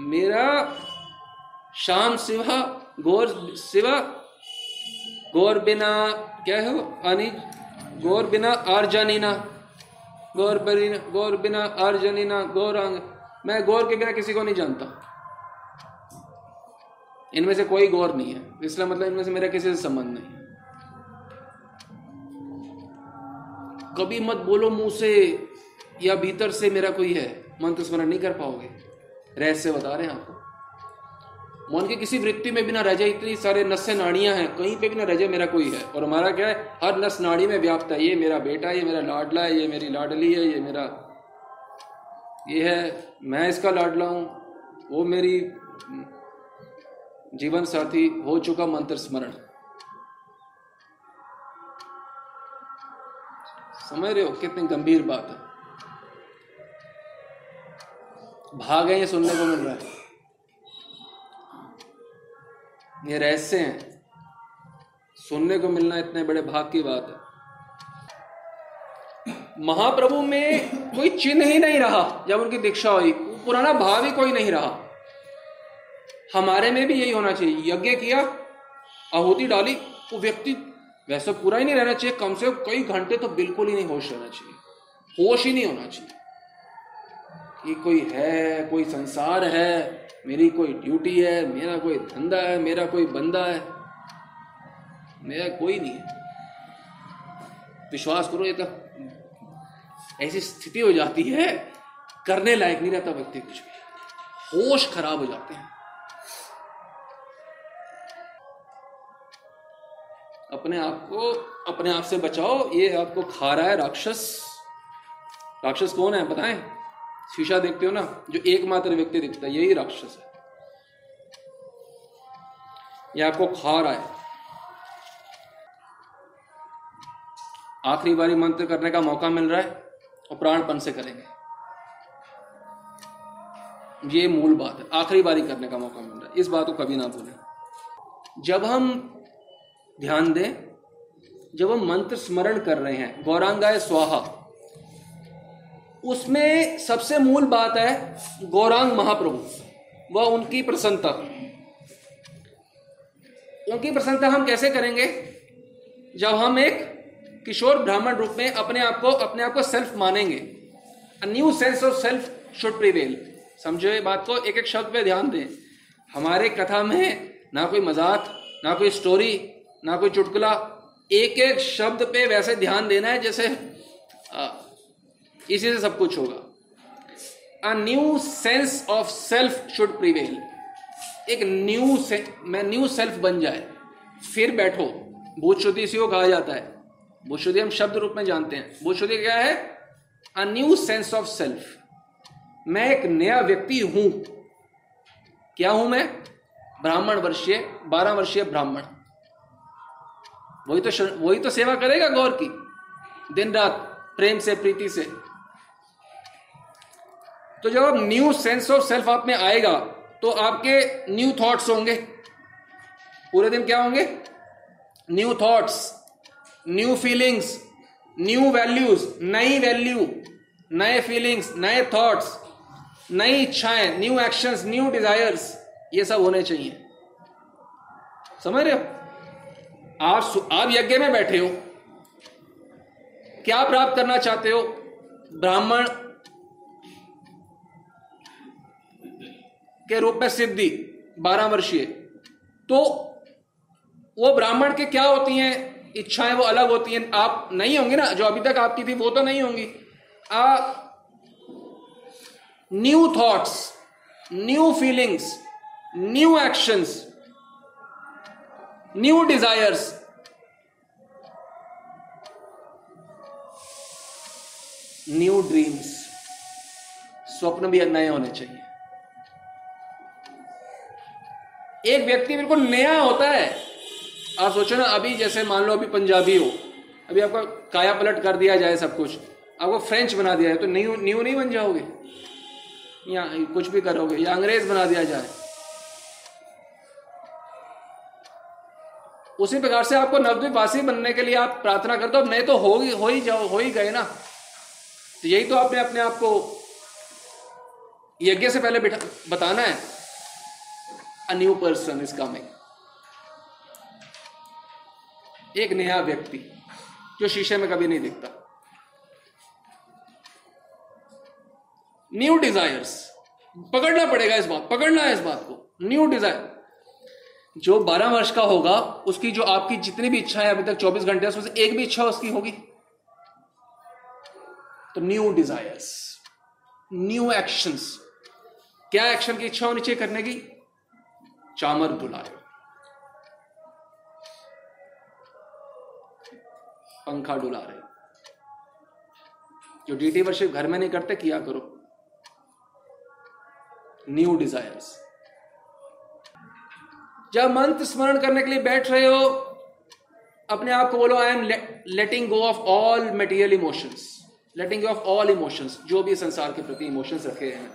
मेरा शाम सिवा, गौर सिवा, गौर बिना, क्या है अनिज गौर बिना आर्जनीना गौर बिना गौर बिना आर्जनीना गौरांग मैं गौर के बिना किसी को नहीं जानता। इनमें से कोई गौर नहीं है। इसलिए मतलब इनमें से मेरा किसी से संबंध नहीं कभी मत बोलो मुँह से या भीतर से मेरा कोई है। मंत्र स्मरण नहीं कर पाओगे। रहस्य बता रहे हैं आपको। मन की किसी वृत्ति में भी ना रह जाए इतनी सारे नस्से नाड़ियाँ हैं, कहीं पे भी ना रह जाए मेरा कोई है। और हमारा क्या है? हर नस नाड़ी में व्याप्त है। ये मेरा बेटा, ये मेरा लाडला है ये मेरी लाडली है, ये मेरा ये है, मैं इसका लाडला हूँ। वो मेरी जीवन साथी हो चुका मंत्र स्मरण। समझ रहे हो कितनी गंभीर बात है? भाग है ये सुनने को मिल रहा है। ये रहस्य हैं। सुनने को मिलना इतने बड़े भाग की बात है। महाप्रभु में कोई चिन्ह ही नहीं रहा, जब उनकी दीक्षा हुई। पुराना भाव ही कोई नहीं रहा। हमारे में भी यही होना चाहिए। यज्ञ किया, आहुति डाली, वो व्यक्ति वैसा पूरा ही नहीं रहना चाहिए। कम से कम कई घंटे तो बिल्कुल ही नहीं होश रहना चाहिए। होश ही नहीं होना चाहिए। कि कोई है, कोई संसार है मेरी कोई ड्यूटी है, मेरा कोई धंधा है, मेरा कोई बंदा है, मेरा कोई नहीं है। विश्वास करो, ये तो ऐसी स्थिति हो जाती है, करने लायक नहीं रहता व्यक्ति कुछ भी। होश खराब हो जाते हैं। अपने आप को, अपने आप से बचाओ। ये आपको खा रहा है राक्षस। राक्षस कौन है, बताएँ? शीशा देखते हो ना, जो एकमात्र व्यक्ति दिखता है, यही राक्षस है। ये आपको खा रहा है आखिरी बारी मंत्र करने का मौका मिल रहा है, और प्राणपन से करेंगे। ये मूल बात है, आखिरी बारी करने का मौका मिल रहा है। इस बात को कभी ना भूलें। जब हम ध्यान दें, जब हम मंत्र स्मरण कर रहे हैं, गौरांगाय स्वाहा उसमें सबसे मूल बात है गौरांग महाप्रभु। व उनकी प्रसन्नता। उनकी प्रसन्नता हम कैसे करेंगे? जब हम एक किशोर ब्राह्मण रूप में अपने आप को अपने आप को सेल्फ मानेंगे। A new sense of self should prevail समझो ये बात को? एक एक शब्द पे ध्यान दें। हमारे कथा में ना कोई मज़ाक ना कोई स्टोरी ना कोई चुटकुला एक एक शब्द पे वैसे ध्यान देना है जैसे आ, इसी से सब कुछ होगा। A new sense of self should prevail एक न्यू से मैं न्यू सेल्फ बन जाए, फिर बैठो। भूत शुद्धि इसी को कहा जाता है। भूत शुद्धि हम शब्द रूप में जानते हैं। भूत शुद्धि क्या है? A new sense of self मैं एक नया व्यक्ति हूँ। क्या हूँ मैं? ब्राह्मण वर्षीय, बारह वर्षीय ब्राह्मण। वही तो वही तो सेवा करेगा गौर की। दिन रात प्रेम से, प्रीति से। तो जब आप न्यू सेंस ऑफ़ सेल्फ आप में आएगा तो आपके न्यू थॉट्स होंगे। पूरे दिन क्या होंगे? New thoughts new feelings new values नई वैल्यू नए फीलिंग्स नए थॉट्स नई इच्छाएँ न्यू एक्शंस न्यू डिजायर्स ये सब होने चाहिए। समझ रहे हो? आप आप यज्ञ में बैठे हो। क्या प्राप्त करना चाहते हो? ब्राह्मण के रूप में सिद्धि, बारह वर्षीय। तो वो ब्राह्मण के क्या होती हैं? इच्छाएँ वो अलग होती हैं। आप नहीं होंगी ना? जो अभी तक आपकी थी, वो तो नहीं होंगी। A new thoughts new feelings new actions new desires new dreams स्वप्न भी नए होने चाहिए। एक व्यक्ति बिल्कुल नया होता है। आप सोचो ना, अभी जैसे मान लो अभी पंजाबी हो, अभी आपका काया पलट कर दिया जाए सब कुछ, आपको फ्रेंच बना दिया जाए तो न्यू न्यू नहीं बन जाओगे? या कुछ भी करोगे, या अंग्रेज़ बना दिया जाए। उसी प्रकार से आपको नवद्वीपवासी बनने के लिए आप प्रार्थना करते हो नहीं तो हो ही हो ही जाओ, हो ही गए ना। तो यही तो आपने अपने आप को यज्ञ से पहले बताना है। A new person is coming एक नया व्यक्ति जो शीशे में कभी नहीं दिखता। न्यू डिजायर्स पकड़ना पड़ेगा इस बात, पकड़ना है इस बात को। न्यू डिज़ायर जो 12 वर्ष का होगा, उसकी जो आपकी जितनी भी इच्छा है अभी तक 24 घंटे, उसमें से एक भी इच्छा उसकी होगी। तो न्यू डिजायर्स न्यू एक्शंस क्या एक्शन की इच्छा होनी चाहिए करने की? चामर बुलाए। पंखा डुला रहे। जो डीटी वर्शिप घर में नहीं करते, किया करो। न्यू डिजायर्स जब मंत्र स्मरण करने के लिए बैठ रहे हो, अपने आप को बोलो I am letting go of all material emotions letting go of all emotions जो भी संसार के प्रति इमोशंस रखे हैं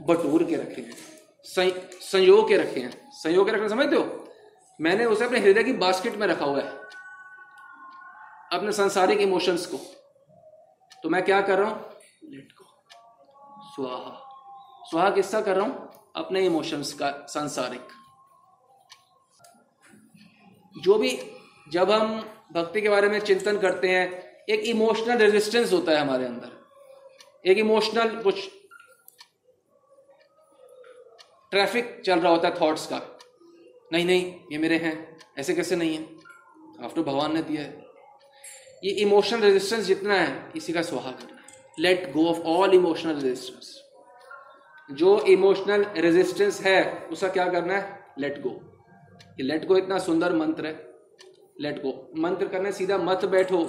बटूर के रखे हैं। संयोग के रखे हैं। संयोग के रखने समझते हो? मैंने उसे अपने हृदय की बास्केट में रखा हुआ है। अपने संसारिक इमोशंस को। तो मैं क्या कर रहा हूँ? लेट स्वाहा। स्वाहा किसका कर रहा हूँ? अपने इमोशंस का, सांसारिक। जो भी, जब हम भक्ति के बारे में चिंतन करते हैं, एक इमोशनल रेजिस्टेंस होता है हमारे अंदर। एक इमोशनल कुछ ट्रैफ़िक चल रहा होता है थॉट्स का। नहीं नहीं, ये मेरे हैं, ऐसे कैसे नहीं है? आफ्टर भगवान ने दिया है। ये इमोशनल रेजिस्टेंस जितना है, इसी का सुहा करना है। Let go of all emotional resistance जो इमोशनल रेजिस्टेंस है, उसका क्या करना है? लेट गो ये लेट गो इतना सुंदर मंत्र है। लेट गो मंत्र करने सीधा मत बैठो।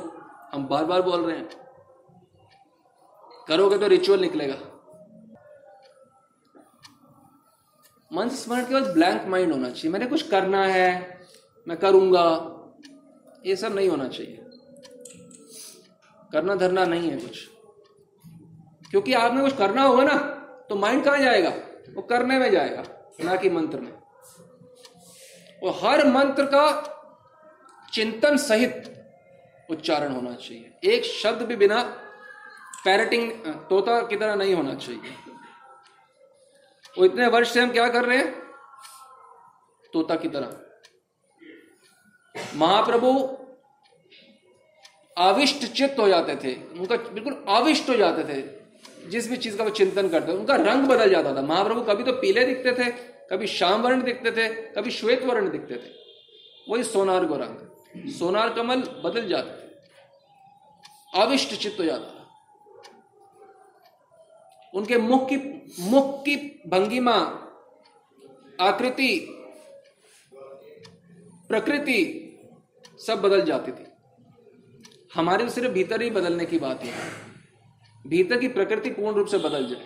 हम बार बार बोल रहे हैं। करोगे तो रिचुअल निकलेगा। मंत्र स्मरण के बाद ब्लैंक माइंड होना चाहिए। मैंने कुछ करना है, मैं करूँगा। ये सब नहीं होना चाहिए। करना धरना नहीं है कुछ। क्योंकि आपने कुछ करना होगा ना तो माइंड कहाँ जाएगा? वो करने में जाएगा, ना कि मंत्र में। और हर मंत्र का चिंतन सहित उच्चारण होना चाहिए। एक शब्द भी बिना पैरटिंग तोता की तरह नहीं होना चाहिए। वो इतने वर्ष से हम क्या कर रहे हैं? तोता की तरह। महाप्रभु आविष्ट चित्त हो जाते थे। उनका बिल्कुल आविष्ट हो जाते थे। जिस भी चीज़ का वो चिंतन करते उनका रंग बदल जाता था। महाप्रभु कभी तो पीले दिखते थे, कभी श्याम वर्ण दिखते थे, कभी श्वेत वर्ण दिखते थे। वही सोनार को रंग। सोनार कमल बदल जाते थे। अविष्ट चित्त हो जाता उनके मुख की मुख की भंगिमा, आकृति, प्रकृति सब बदल जाती थी। हमारे सिर्फ़ भीतर ही बदलने की बात है। भीतर की प्रकृति पूर्ण रूप से बदल जाए।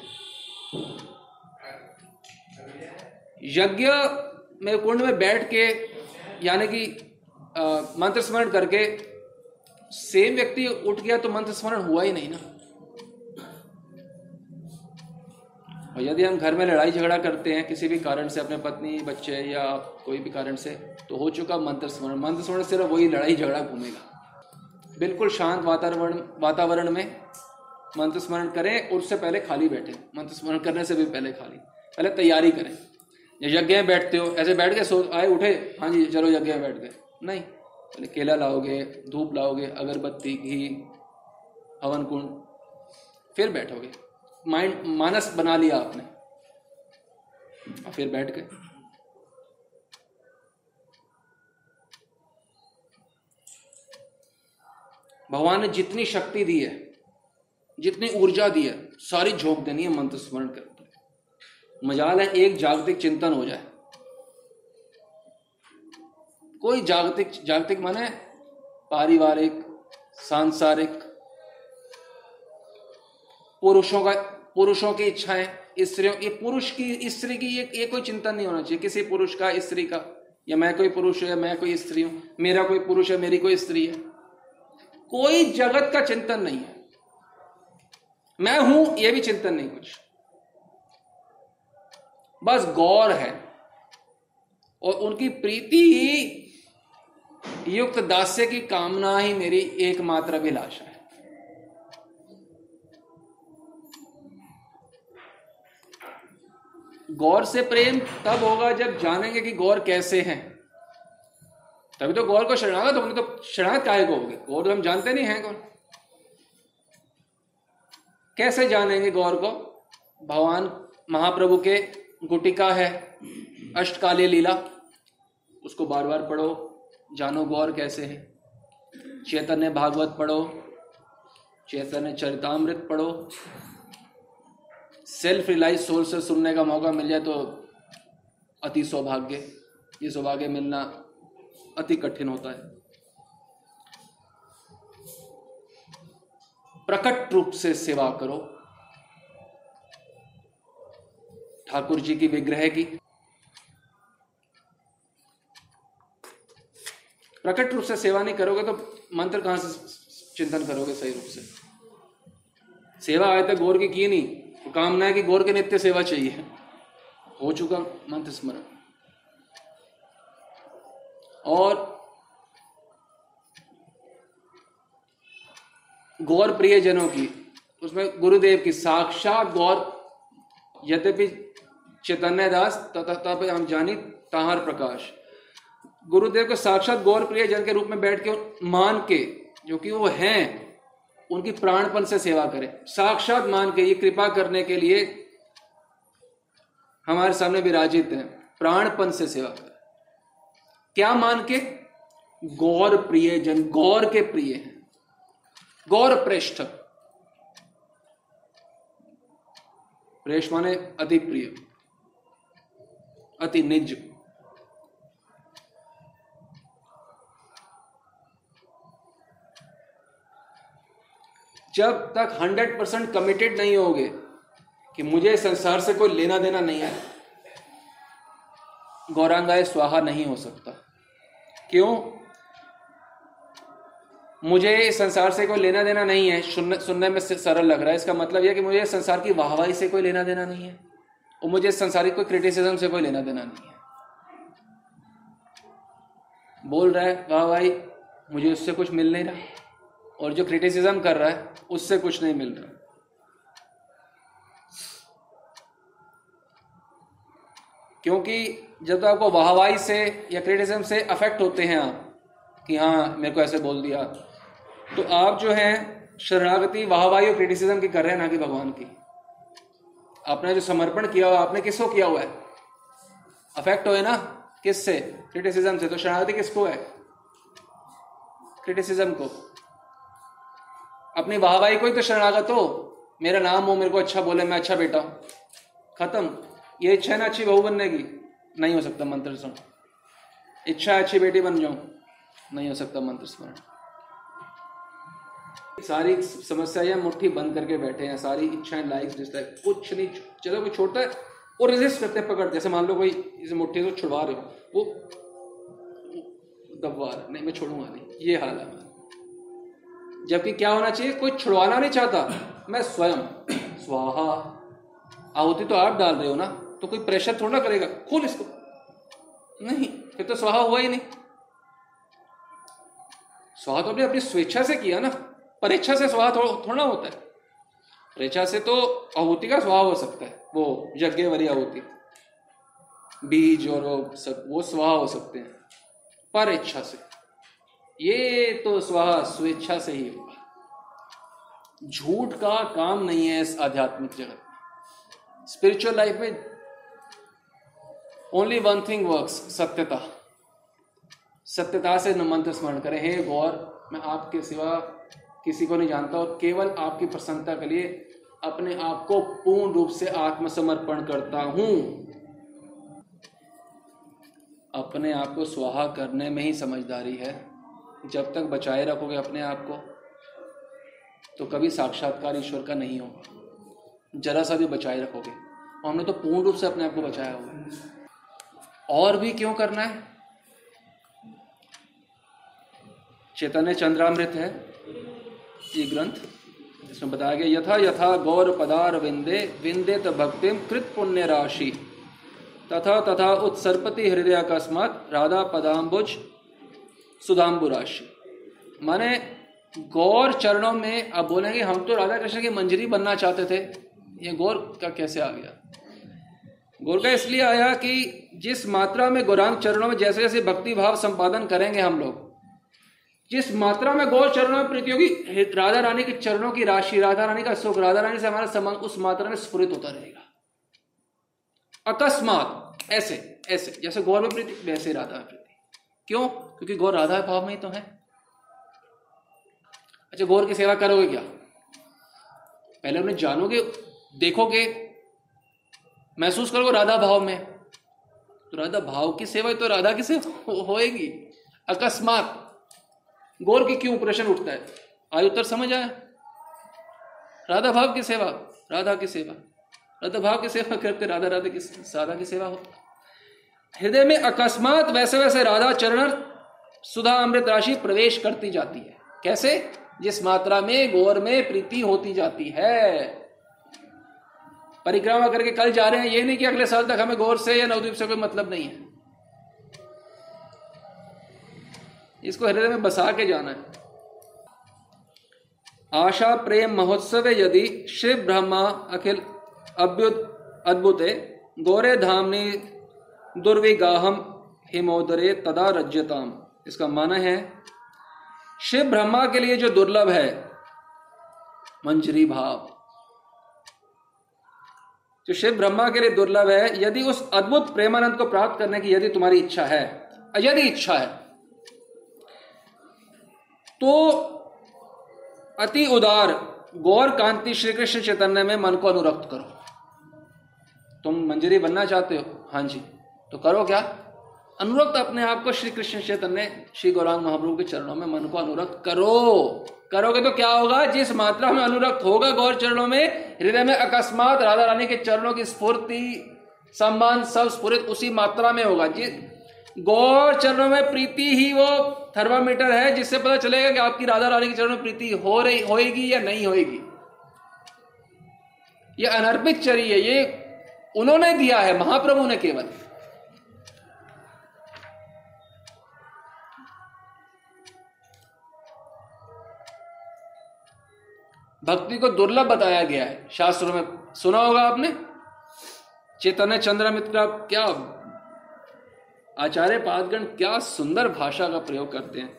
यज्ञ में कुंड में बैठ के, यानी कि मंत्र स्मरण करके, सेम व्यक्ति उठ गया तो मंत्र स्मरण हुआ ही नहीं ना। और यदि हम घर में लड़ाई झगड़ा करते हैं, किसी भी कारण से, अपने पत्नी, बच्चे या कोई भी कारण से तो हो चुका मंत्र स्मरण। मंत्र स्मरण सिर्फ़ वही लड़ाई झगड़ा घूमेगा। बिल्कुल शांत वातावरण वातावरण में मंत्र स्मरण करें और उससे पहले खाली बैठे। मंत्र स्मरण करने से भी पहले खाली। पहले तैयारी करें। यज्ञ में बैठते हो, ऐसे बैठ गए सो, आए, उठे हाँ जी, चलो यज्ञ में बैठ गए। नहीं, पहले केला लाओगे, धूप लाओगे, अगरबत्ती, घी, हवन कुंड, फिर बैठोगे। माइंड मानस बना लिया आपने। और फिर बैठ गए भगवान ने जितनी शक्ति दी है, जितनी ऊर्जा दी है, सारी झोंक देनी है मंत्र स्मरण करते मजाल है, एक जागतिक चिंतन हो जाए। कोई जागतिक जागतिक माने पारिवारिक, सांसारिक, पुरुषों का पुरुषों की इच्छाएँ स्त्रियों ये पुरुष की स्त्री की ये, ये कोई चिंतन नहीं होना चाहिए किसी पुरुष का स्त्री का। या मैं कोई पुरुष है मैं कोई स्त्री हूँ मेरा कोई पुरुष है मेरी कोई स्त्री है। कोई जगत का चिंतन नहीं है। मैं हूँ यह भी चिंतन नहीं कुछ। बस गौर है। और उनकी प्रीति ही युक्त दास्य की कामना ही मेरी एकमात्र अभिलाषा है। गौर से प्रेम तब होगा जब जानेंगे कि गौर कैसे हैं। तभी तो गौर को शरणागत होंगे तो शरणागत काय को होंगे? गौर तो हम जानते नहीं हैं कौन। कैसे जानेंगे गौर को? भगवान महाप्रभु के गुटिका है, अष्टकाली लीला। उसको बार बार पढ़ो, जानो गौर कैसे है। चैतन्य भागवत पढ़ो, चैतन्य चरितामृत पढ़ो सेल्फ रिलाइज सोल से सुनने का मौका मिल जाए तो अति सौभाग्य। ये सौभाग्य मिलना अति कठिन होता है। प्रकट रूप से सेवा करो। ठाकुर जी की विग्रह की। प्रकट रूप से सेवा नहीं करोगे तो मंत्र कहाँ से चिंतन करोगे सही रूप से? सेवा आए तक गौर की की नहीं। तो कामना है कि गौर के नित्य सेवा चाहिए। हो चुका मंत्र स्मरण। और गौर प्रिय जनों की, उसमें गुरुदेव की साक्षात गौर, यद्यपि चैतन्य दास तथा हम जानी ताहर प्रकाश। गुरुदेव को साक्षात गौर प्रिय जन के रूप में बैठ के मान के, जो कि वो हैं उनकी प्राणपन से सेवा करें। साक्षात मान के ये कृपा करने के लिए हमारे सामने विराजित हैं। प्राणपन से सेवा करें। क्या मान के? गौर प्रिय जन गौर के प्रिय हैं। गौर प्रेष्ठ। प्रेश माने अति प्रिय, अति निज। जब तक हंड्रेड परसेंट कमिटेड नहीं होगे कि मुझे संसार से कोई लेना देना नहीं है गौरांगाए स्वाहा नहीं हो सकता। क्यों? मुझे संसार से कोई लेना देना नहीं है। सुनने सुनने में सरल लग रहा है। इसका मतलब यह कि मुझे संसार की वाहवाही से कोई लेना देना नहीं है, और मुझे संसारिक कोई क्रिटिसिज्म से कोई लेना देना नहीं है। बोल रहा है, वाह भाई, मुझे उससे कुछ मिल नहीं रहा। और जो क्रिटिसिज्म कर रहा है, उससे कुछ नहीं मिल रहा। क्योंकि जब तो आपको वाहवाही से या क्रिटिसिज्म से अफेक्ट होते हैं आप, कि हाँ मेरे को ऐसे बोल दिया। तो आप जो है, शरणागति, वाहवाही और क्रिटिसिज्म की कर रहे हैं, ना कि भगवान की। आपने जो समर्पण किया हुआ, आपने किसको किया हुआ है? अफेक्ट हुए ना? किससे? क्रिटिसिज्म से। तो शरणागति किसको है? क्रिटिसिज्म को। अपनी वाहवाही को ही तो शरणागत हो। मेरा नाम हो, मेरे को अच्छा बोले, मैं अच्छा बेटा हूँ। खत्म। ये इच्छा है ना अच्छी बहू बनने की। नहीं हो सकता मंत्र सुन इच्छा अच्छी बेटी बन जाऊँ। नहीं हो सकता मंत्र स्मरण। सारी समस्या मुट्ठी बंद करके बैठे हैं। सारी इच्छाएँ लाइक्स डिसलाइक कुछ नहीं। चलो कोई छोड़ता है, वो रेजिस्ट करते हैं पकड़ जैसे मान लो कोई इस मुट्ठी को छुड़वा रहे हो, वो दबवा रहा नहीं, मैं छोड़ूँगा नहीं। ये हाल है जबकि क्या होना चाहिए? कोई छुड़वाना नहीं चाहता। मैं स्वयं। स्वाहा। आहुति तो आप डाल रहे हो ना तो कोई प्रेशर थोड़ा करेगा। खोल इसको। नहीं, फिर तो स्वाहा हुआ ही नहीं। स्वाहा तो अपनी अपनी स्वेच्छा से किया ना। परीक्षा से स्वाहा थोड़ा होता है। परीक्षा से तो आहुति का स्वाहा हो सकता है। वो यज्ञ वरी आहुति। बीज और सब, वो स्वाहा हो सकते हैं। पर इच्छा से। ये तो स्वाहा स्वेच्छा से ही होगा। झूठ का काम नहीं है इस आध्यात्मिक जगत स्पिरिचुअल लाइफ में ओनली वन थिंग वर्क्स सत्यता। सत्यता से मंत्र स्मरण करें। हे गौर, मैं आपके सिवा किसी को नहीं जानता और केवल आपकी प्रसन्नता के लिए अपने आप को पूर्ण रूप से आत्मसमर्पण करता हूँ। अपने आप को स्वाहा करने में ही समझदारी है। जब तक बचाए रखोगे अपने आप को तो कभी साक्षात्कार ईश्वर का नहीं होगा। जरा सा भी बचाए रखोगे। और हमने तो पूर्ण रूप से अपने आप को बचाया हुआ और भी क्यों करना है? चैतन्य चंद्रामृत है ये ग्रंथ इसमें बताया गया, यथा यथा गौर पदार विंदे विंदित भक्ति कृत पुण्य राशि। तथा तथा उत्सर्पति हृदय अकस्मात राधा पदाम्बुज सुधाम्बु राशि। माने गौर चरणों में अब बोलेंगे, हम तो राधा कृष्ण की मंजरी बनना चाहते थे। ये गौर का कैसे आ गया? गौर का इसलिए आया कि जिस मात्रा में गौरांग चरणों में जैसे जैसे भक्ति भाव संपादन करेंगे हम लोग, जिस मात्रा में गौर चरणों में प्रतियोगी राधा रानी के चरणों की राशि राधा रानी का सुख राधा रानी से हमारा संबंध उस मात्रा में स्फुरित होता रहेगा। अकस्मात, ऐसे ऐसे, जैसे गौर में प्रीति, वैसे राधा में प्रीति। क्यों? क्योंकि गौर राधा भाव में ही तो है। अच्छा गौर की सेवा करोगे क्या? पहले उन्हें जानोगे, देखोगे, महसूस करोगे राधा भाव में। तो राधा भाव की सेवा तो राधा की सेवा होएगी। अकस्मात गौर की क्यों प्रश्न उठता है? आयु उत्तर समझ आया? राधा भाव की सेवा, राधा की सेवा। राधा भाव की सेवा करते राधा राधा की राधा की सेवा हो। हृदय में अकस्मात वैसे वैसे राधा चरण सुधा अमृत राशि प्रवेश करती जाती है। कैसे? जिस मात्रा में गौर में प्रीति होती जाती है। परिक्रमा करके कल जा रहे हैं, ये नहीं कि अगले साल तक हमें गौर से या नवद्वीप से कोई मतलब नहीं है। इसको हृदय में बसा के जाना है। आशा प्रेम महोत्सव यदि शिव ब्रह्मा अखिल अभ्युत अद्भुते गौरे धामनी दुर्विगाहम हिमोदरे तदा रज्यताम इसका माना है, शिव ब्रह्मा के लिए जो दुर्लभ है, मंजरी भाव। जो शिव ब्रह्मा के लिए दुर्लभ है, यदि उस अद्भुत प्रेमानंद को प्राप्त करने की यदि तुम्हारी इच्छा है, यदि इच्छा है तो अति उदार, गौर कांति श्री कृष्ण चैतन्य में मन को अनुरक्त करो। तुम मंजरी बनना चाहते हो? हाँ जी। तो करो क्या? अनुरक्त अपने आप को श्री कृष्ण चैतन्य श्री गौरांग महाप्रभु के चरणों में मन को अनुरक्त करो। करोगे तो क्या होगा? जिस मात्रा में अनुरक्त होगा गौर चरणों में, हृदय में अकस्मात राधा रानी के चरणों की स्फूर्ति, सम्मान सब स्फुरित उसी मात्रा में होगा। जिस गौर चरणों में प्रीति ही वो थर्मामीटर है, जिससे पता चलेगा कि आपकी राधा रानी के चरणों में प्रीति हो रही, होएगी या नहीं होएगी। ये अनर्पित चरी है ये उन्होंने दिया है, महाप्रभु ने केवल। भक्ति को दुर्लभ बताया गया है, शास्त्रों में सुना होगा आपने? चैतन्य चंद्र मित्र क्या आचार्य पादगण क्या सुंदर भाषा का प्रयोग करते हैं।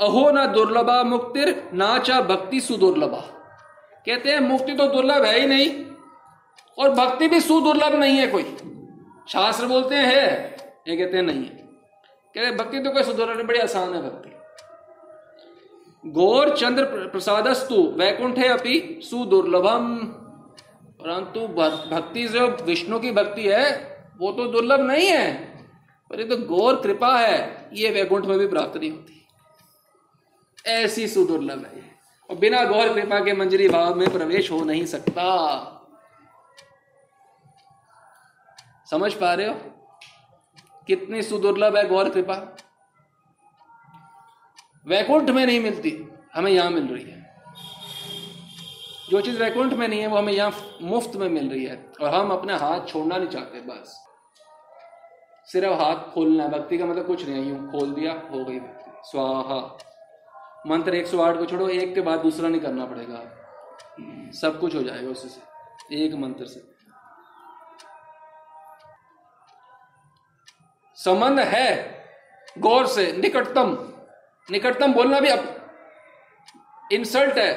अहो ना दुर्लभा मुक्तिर नाचा भक्ति सुदुर्लभा। कहते हैं, मुक्ति तो दुर्लभ है ही नहीं, और भक्ति भी सुदुर्लभ नहीं है कोई। शास्त्र बोलते हैं ये कहते हैं, नहीं है। कहते भक्ति तो कोई सुदुर्लभ बड़ी आसान है भक्ति। गौर चंद्र प्रसादस्तु, वैकुंठे अपि सुदुर्लभम। परंतु भक्ति जो विष्णु की भक्ति है, वो तो दुर्लभ नहीं है। पर ये तो गौर कृपा है, ये वैकुंठ में भी प्राप्त नहीं होती। ऐसी सुदुर्लभ है और बिना गौर कृपा के मंजरी भाव में प्रवेश हो नहीं सकता। समझ पा रहे हो? कितनी सुदुर्लभ है गौर कृपा? वैकुंठ में नहीं मिलती, हमें यहाँ मिल रही है। जो चीज़ वैकुंठ में नहीं है, वो हमें यहाँ मुफ़्त में मिल रही है। और हम अपने हाथ छोड़ना नहीं चाहते, बस। सिर्फ़ हाथ खोलना है। भक्ति का मतलब कुछ नहीं यूँ खोल दिया, हो गई भक्ति। स्वाहा। मंत्र 108 को छोड़ो, एक के बाद दूसरा नहीं करना पड़ेगा। सब कुछ हो जाएगा उससे एक मंत्र से। संबंध है गौर से, निकटतम। निकटतम बोलना भी अब इंसल्ट है।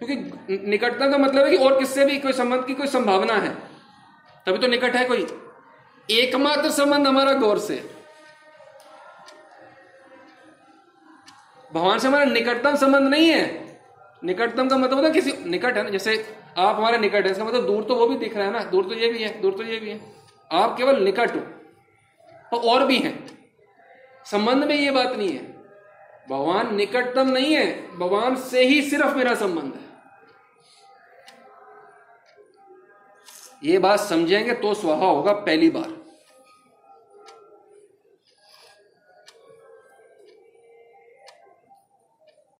क्योंकि निकटतम का मतलब है कि और किससे भी कोई संबंध की कोई संभावना है। तभी तो निकट है कोई। एकमात्र संबंध हमारा गौर से। भगवान से हमारा निकटतम संबंध नहीं है। निकटतम का मतलब होता किसी निकट है ना, जैसे आप हमारे निकट है, इसका मतलब दूर तो वो भी दिख रहा है ना, दूर तो ये भी है, दूर तो ये भी है। आप केवल निकट हो तो और भी हैं। संबंध में ये बात नहीं है। भगवान निकटतम नहीं है, भगवान से ही सिर्फ़ मेरा संबंध है। ये बात समझेंगे तो स्वभाव होगा पहली बार।